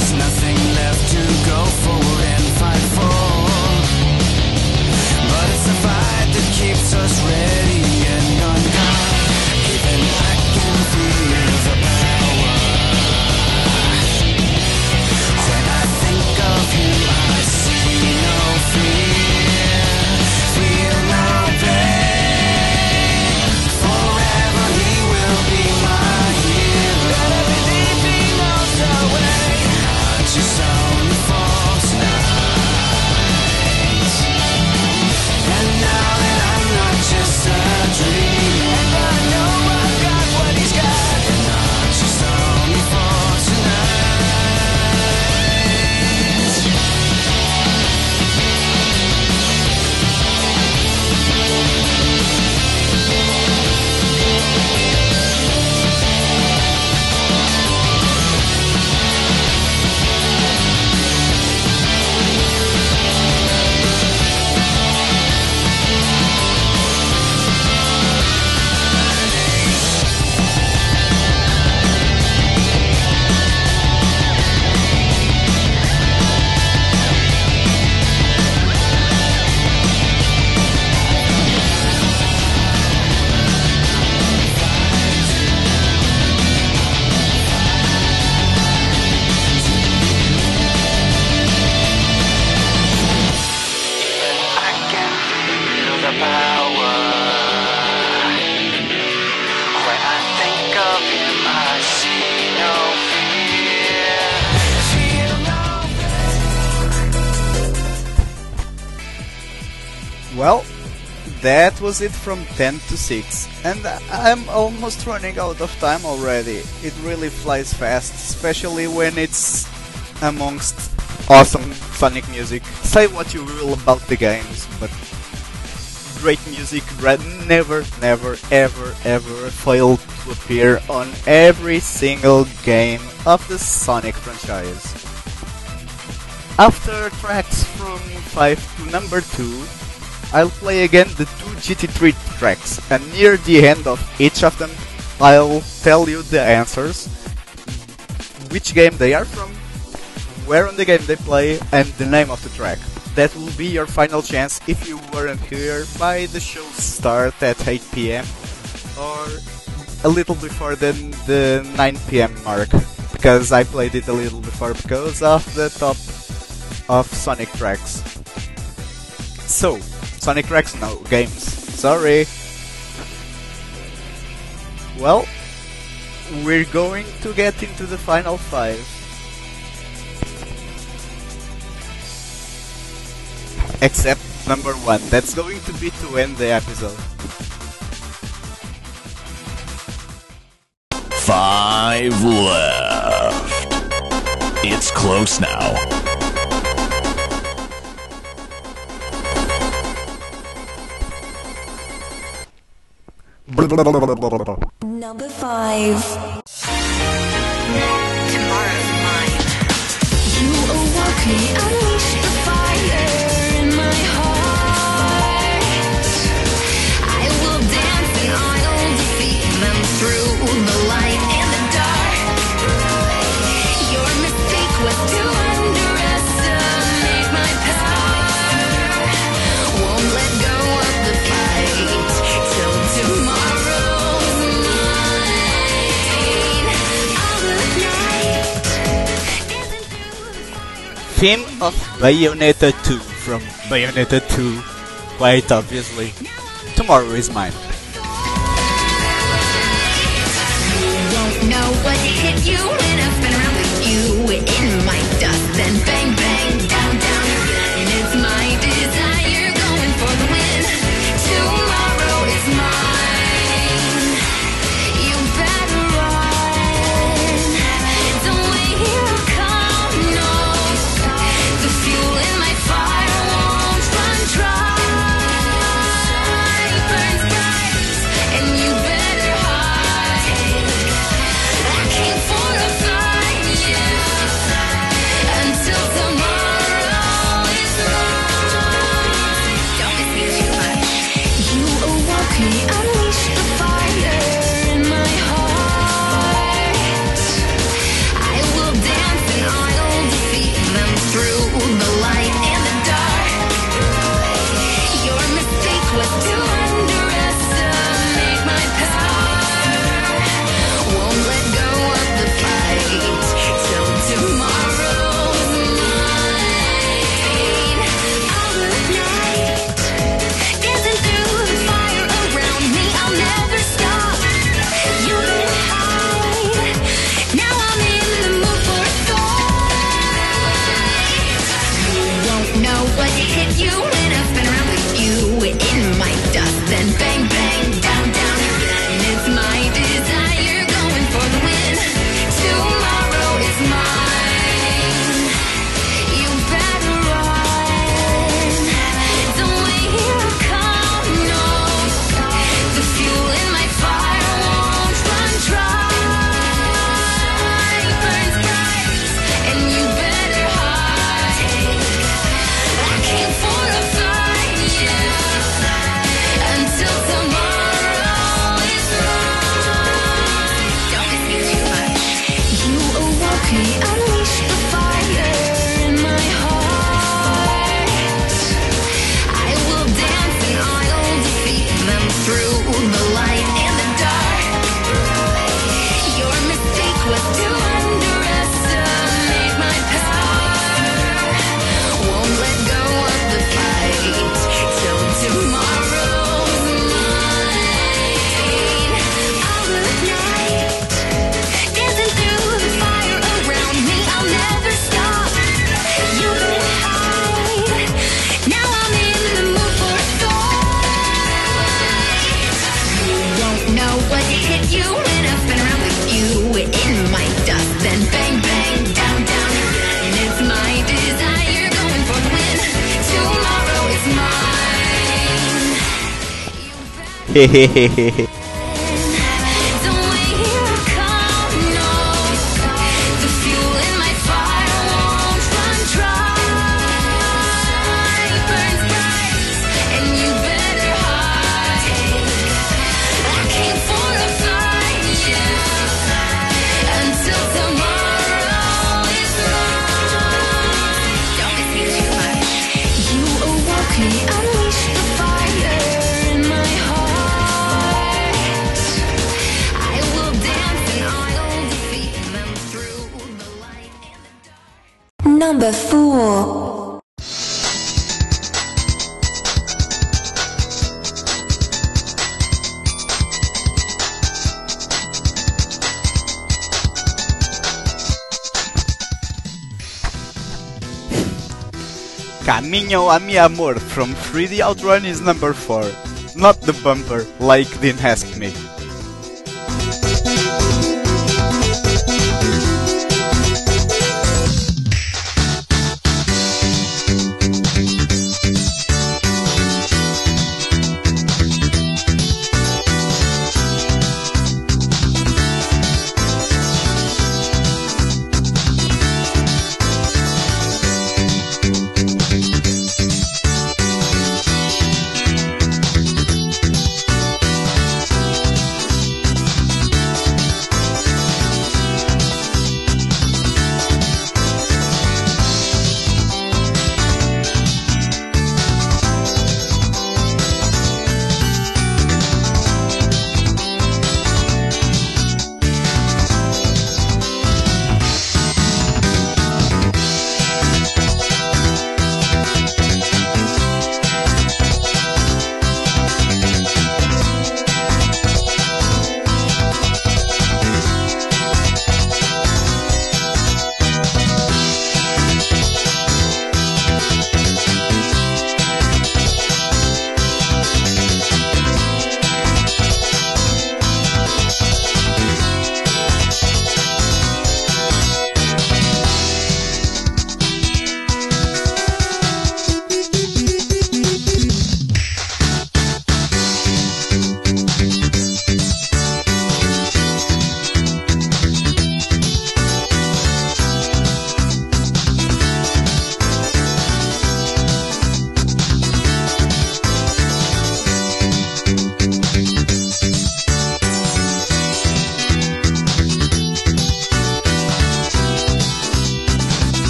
Well, that was it from 10 to 6, and I'm almost running out of time already. It really flies fast, especially when it's amongst awesome Sonic music. Say what you will about the games, but great music never, never, ever, ever failed to appear on every single game of the Sonic franchise. After tracks from 5 to number 2, I'll play again the two GTT tracks, and near the end of each of them, I'll tell you the answers, which game they are from, where on the game they play, and the name of the track. That will be your final chance if you weren't here by the show start at 8 pm or a little before the, the 9 pm mark, because I played it a little before because of the top of Sonic tracks. So, Sonic Rex no games. Sorry. Well, we're going to get into the final five. Except number one. That's going to be to end the episode. Five left. It's close now. Number five. Tomorrow's mine. You awoke me, theme of Bayonetta 2 from Bayonetta 2, quite obviously. Tomorrow is mine. You hehehehehe Camino a mi amor from 3D Outrun is number 4. Not the bumper, like Dean asked me.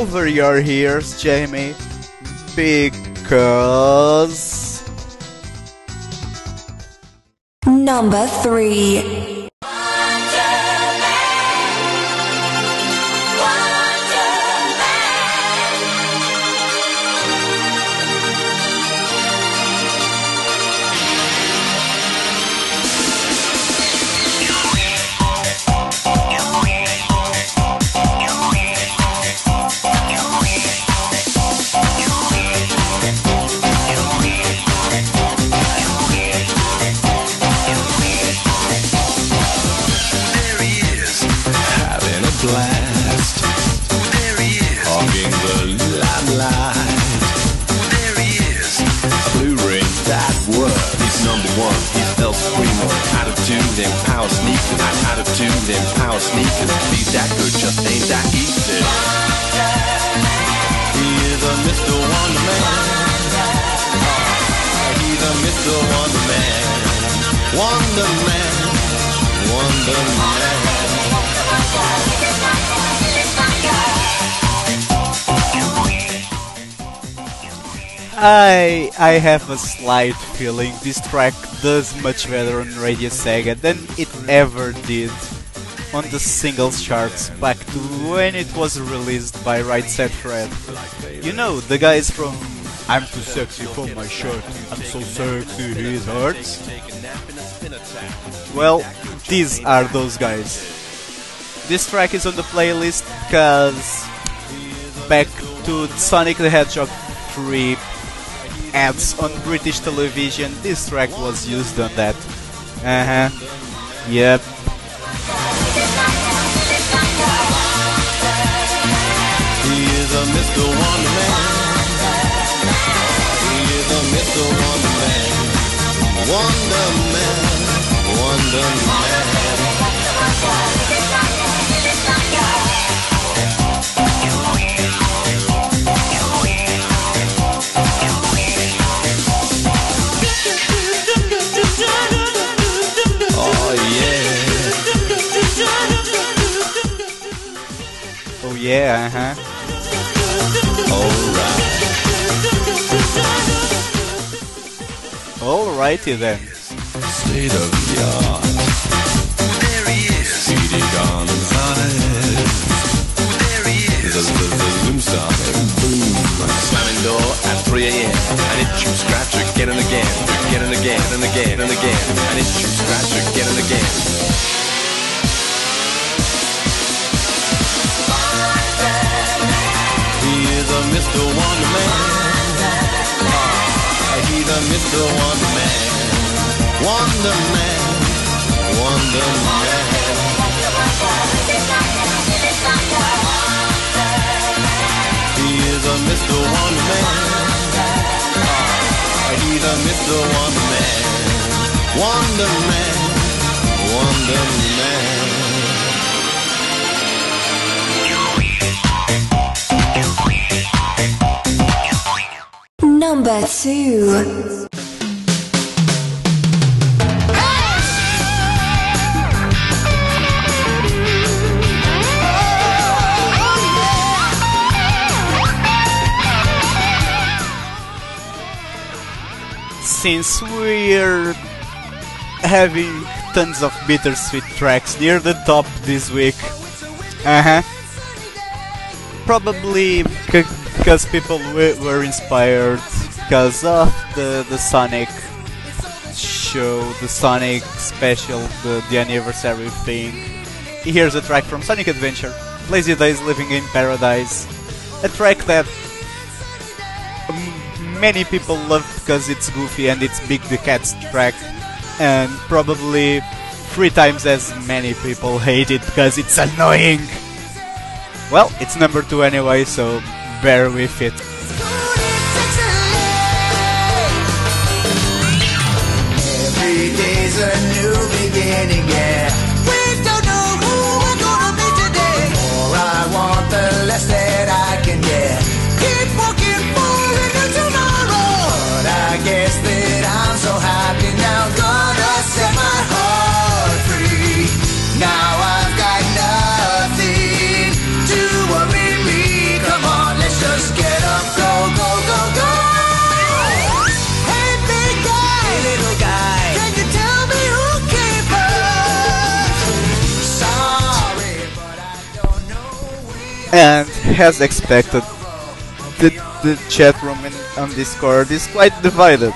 Cover your ears, Jamie, because Number 3. I have a slight feeling this track does much better on Radio Sega than it ever did on the singles charts back to when it was released by Right Said Fred. You know, the guys from I'm too sexy for my shirt, I'm so sexy it hurts. Well, these are those guys. This track is on the playlist because back to Sonic the Hedgehog 3 ads on British television, this track was used on that. Uh huh. Yep. Wonder Man. Wonder Man. Yeah. Uh huh. Alrighty then. State of the art. There he is. CD Gonzalez. There he is. The, the, the Zoom star. Boom. Slamming door at 3 a.m. And it shoots scratch again and again. Again and again and again and again. And it shoots scratch again and again. Mr. Wonder Man. Ah, he's a Mr. Wonder Man. Wonder Man. Wonder Man. He is a Mr. Wonder Man. Ah, he's a Mr. Wonder Man. Wonder Number two. Since we're having tons of bittersweet tracks near the top this week, uh huh. Probably because people were inspired because of the the Sonic show, the Sonic special, the the anniversary thing. Here's a track from Sonic Adventure, Lazy Days Living in Paradise, a track that many people love because it's goofy and it's Big the Cat's track, and probably three times as many people hate it because it's annoying. Well, it's number two anyway, so bear with it. A new beginning, yeah. And as expected, the, the chat room in, on Discord is quite divided.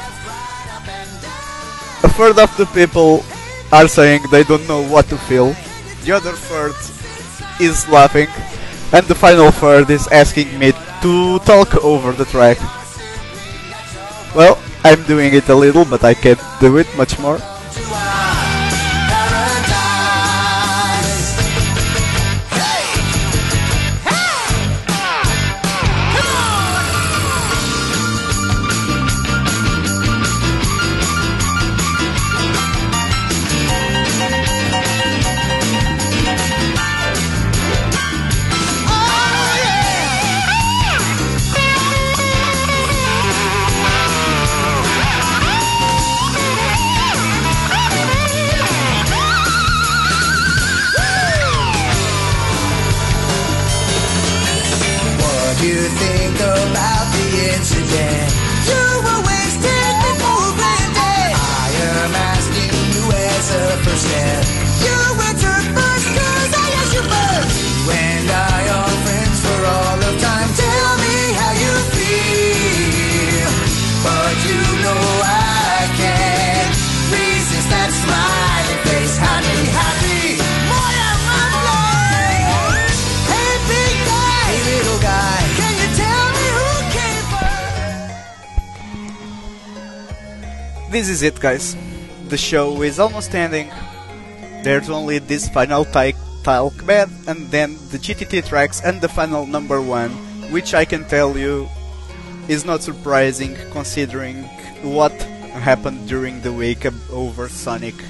A third of the people are saying they don't know what to feel, the other third is laughing, and the final third is asking me to talk over the track. Well, I'm doing it a little, but I can't do it much more. This is it, guys. the show is almost ending. There's only this final ti- talk bed and then the GTT tracks and the final number one, which I can tell you is not surprising considering what happened during the week over Sonic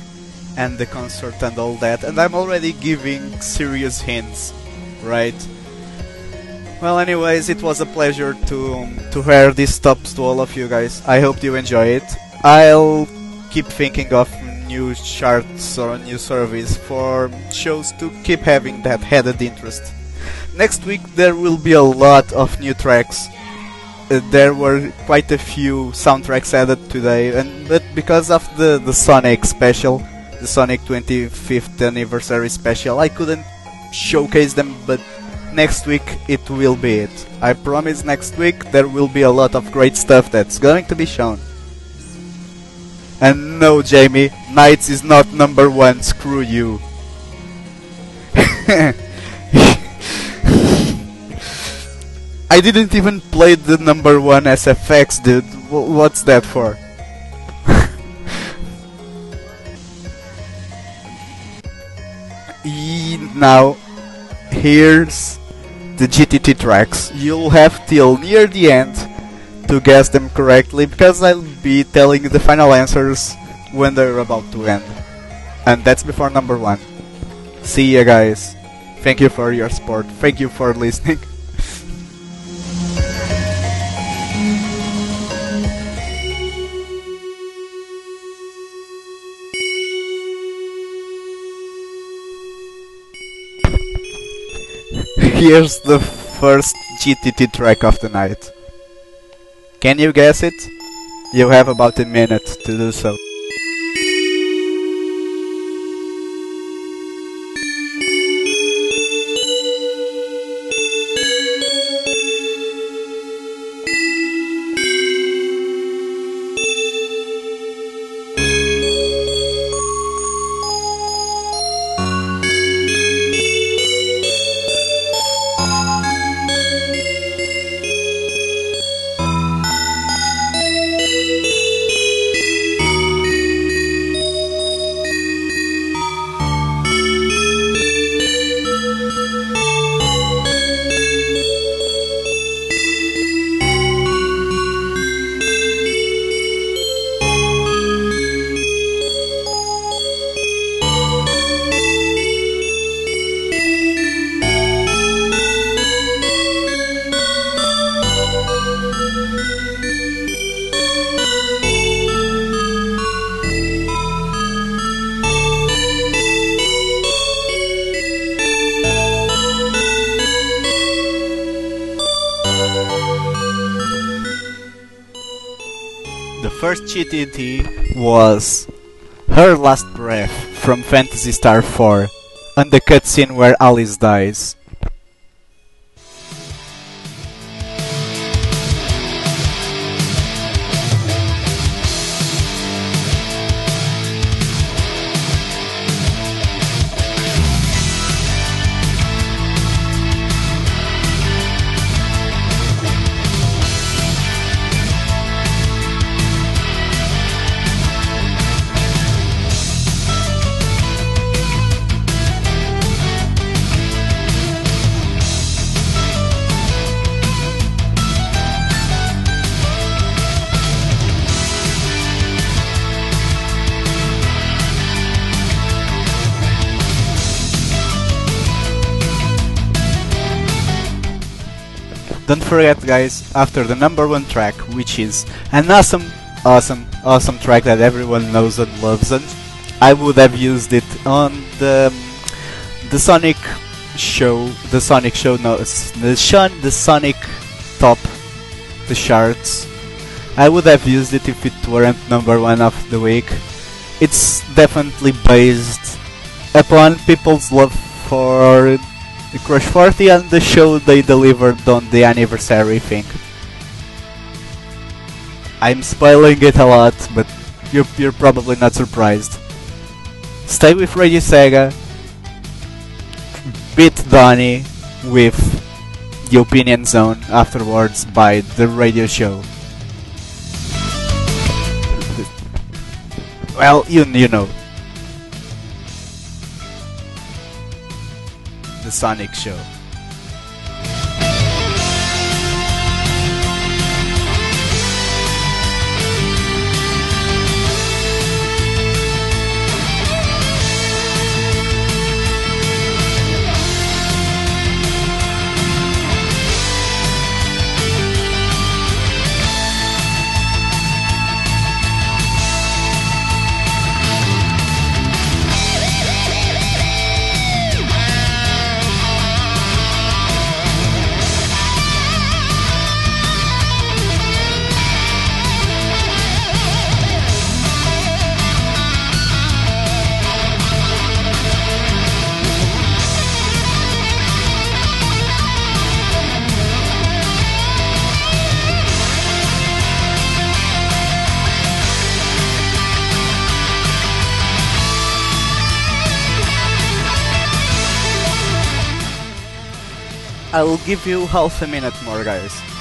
and the concert and all that. And I'm already giving serious hints, right? Well, anyways, it was a pleasure to um, to hear these tops to all of you guys. I hope you enjoy it. I'll keep thinking of new charts or new surveys for shows to keep having that added interest. Next week there will be a lot of new tracks. Uh, there were quite a few soundtracks added today, and but because of the the Sonic special, the Sonic 25th anniversary special, I couldn't showcase them. But next week it will be it. I promise. Next week there will be a lot of great stuff that's going to be shown. And no, Jamie, NiGHTS is not number one. Screw you. I didn't even play the number one SFX, dude. W- what's that for? E- now, here's the GTT tracks. You'll have till near the end to guess them correctly because I'll be telling the final answers when they're about to end. And that's before number one. See ya, guys. Thank you for your support. Thank you for listening. Here's the first GTT track of the night. Can you guess it? You have about a minute to do so. GTT was Her Last Breath from Phantasy Star 4 and the cutscene where Alys dies. Don't forget, guys, after the number one track, which is an awesome, awesome, awesome track that everyone knows and loves, and I would have used it on the the Sonic show, the Sonic show, no, the Shun, the Sonic top, the charts. I would have used it if it weren't number one of the week. It's definitely based upon people's love for the Crush 40 and the show they delivered on the anniversary thing. I'm spoiling it a lot, but you're, you're probably not surprised. Stay with Radio Sega, beat Donnie with the Opinion Zone afterwards by the radio show. Well, you, you know. The Sonic Show. I will give you half a minute more, guys.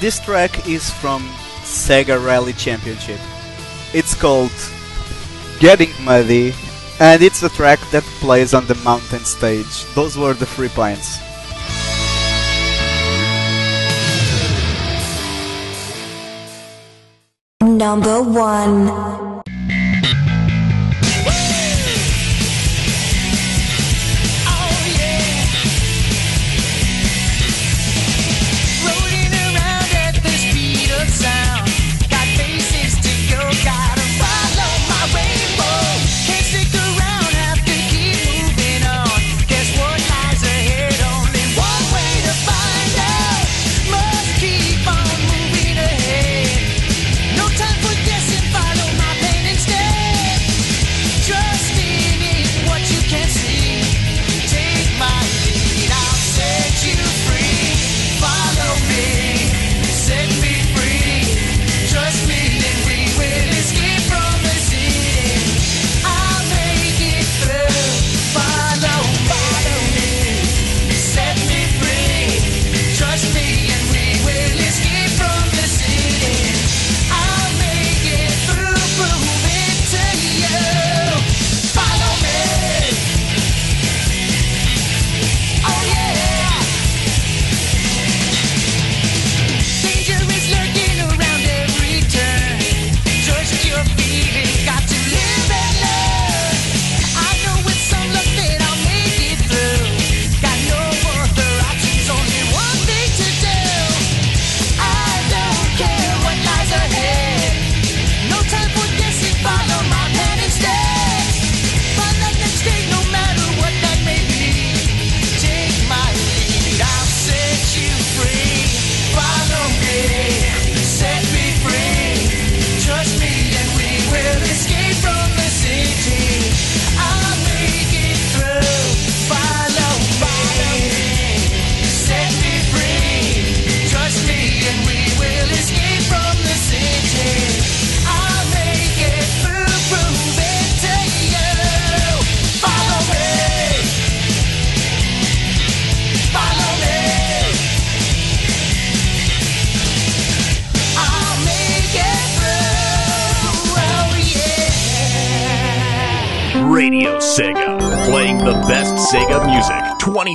This track is from Sega Rally Championship. It's called Getting Muddy, and it's the track that plays on the mountain stage. Those were the three points. Number one.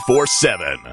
24 7.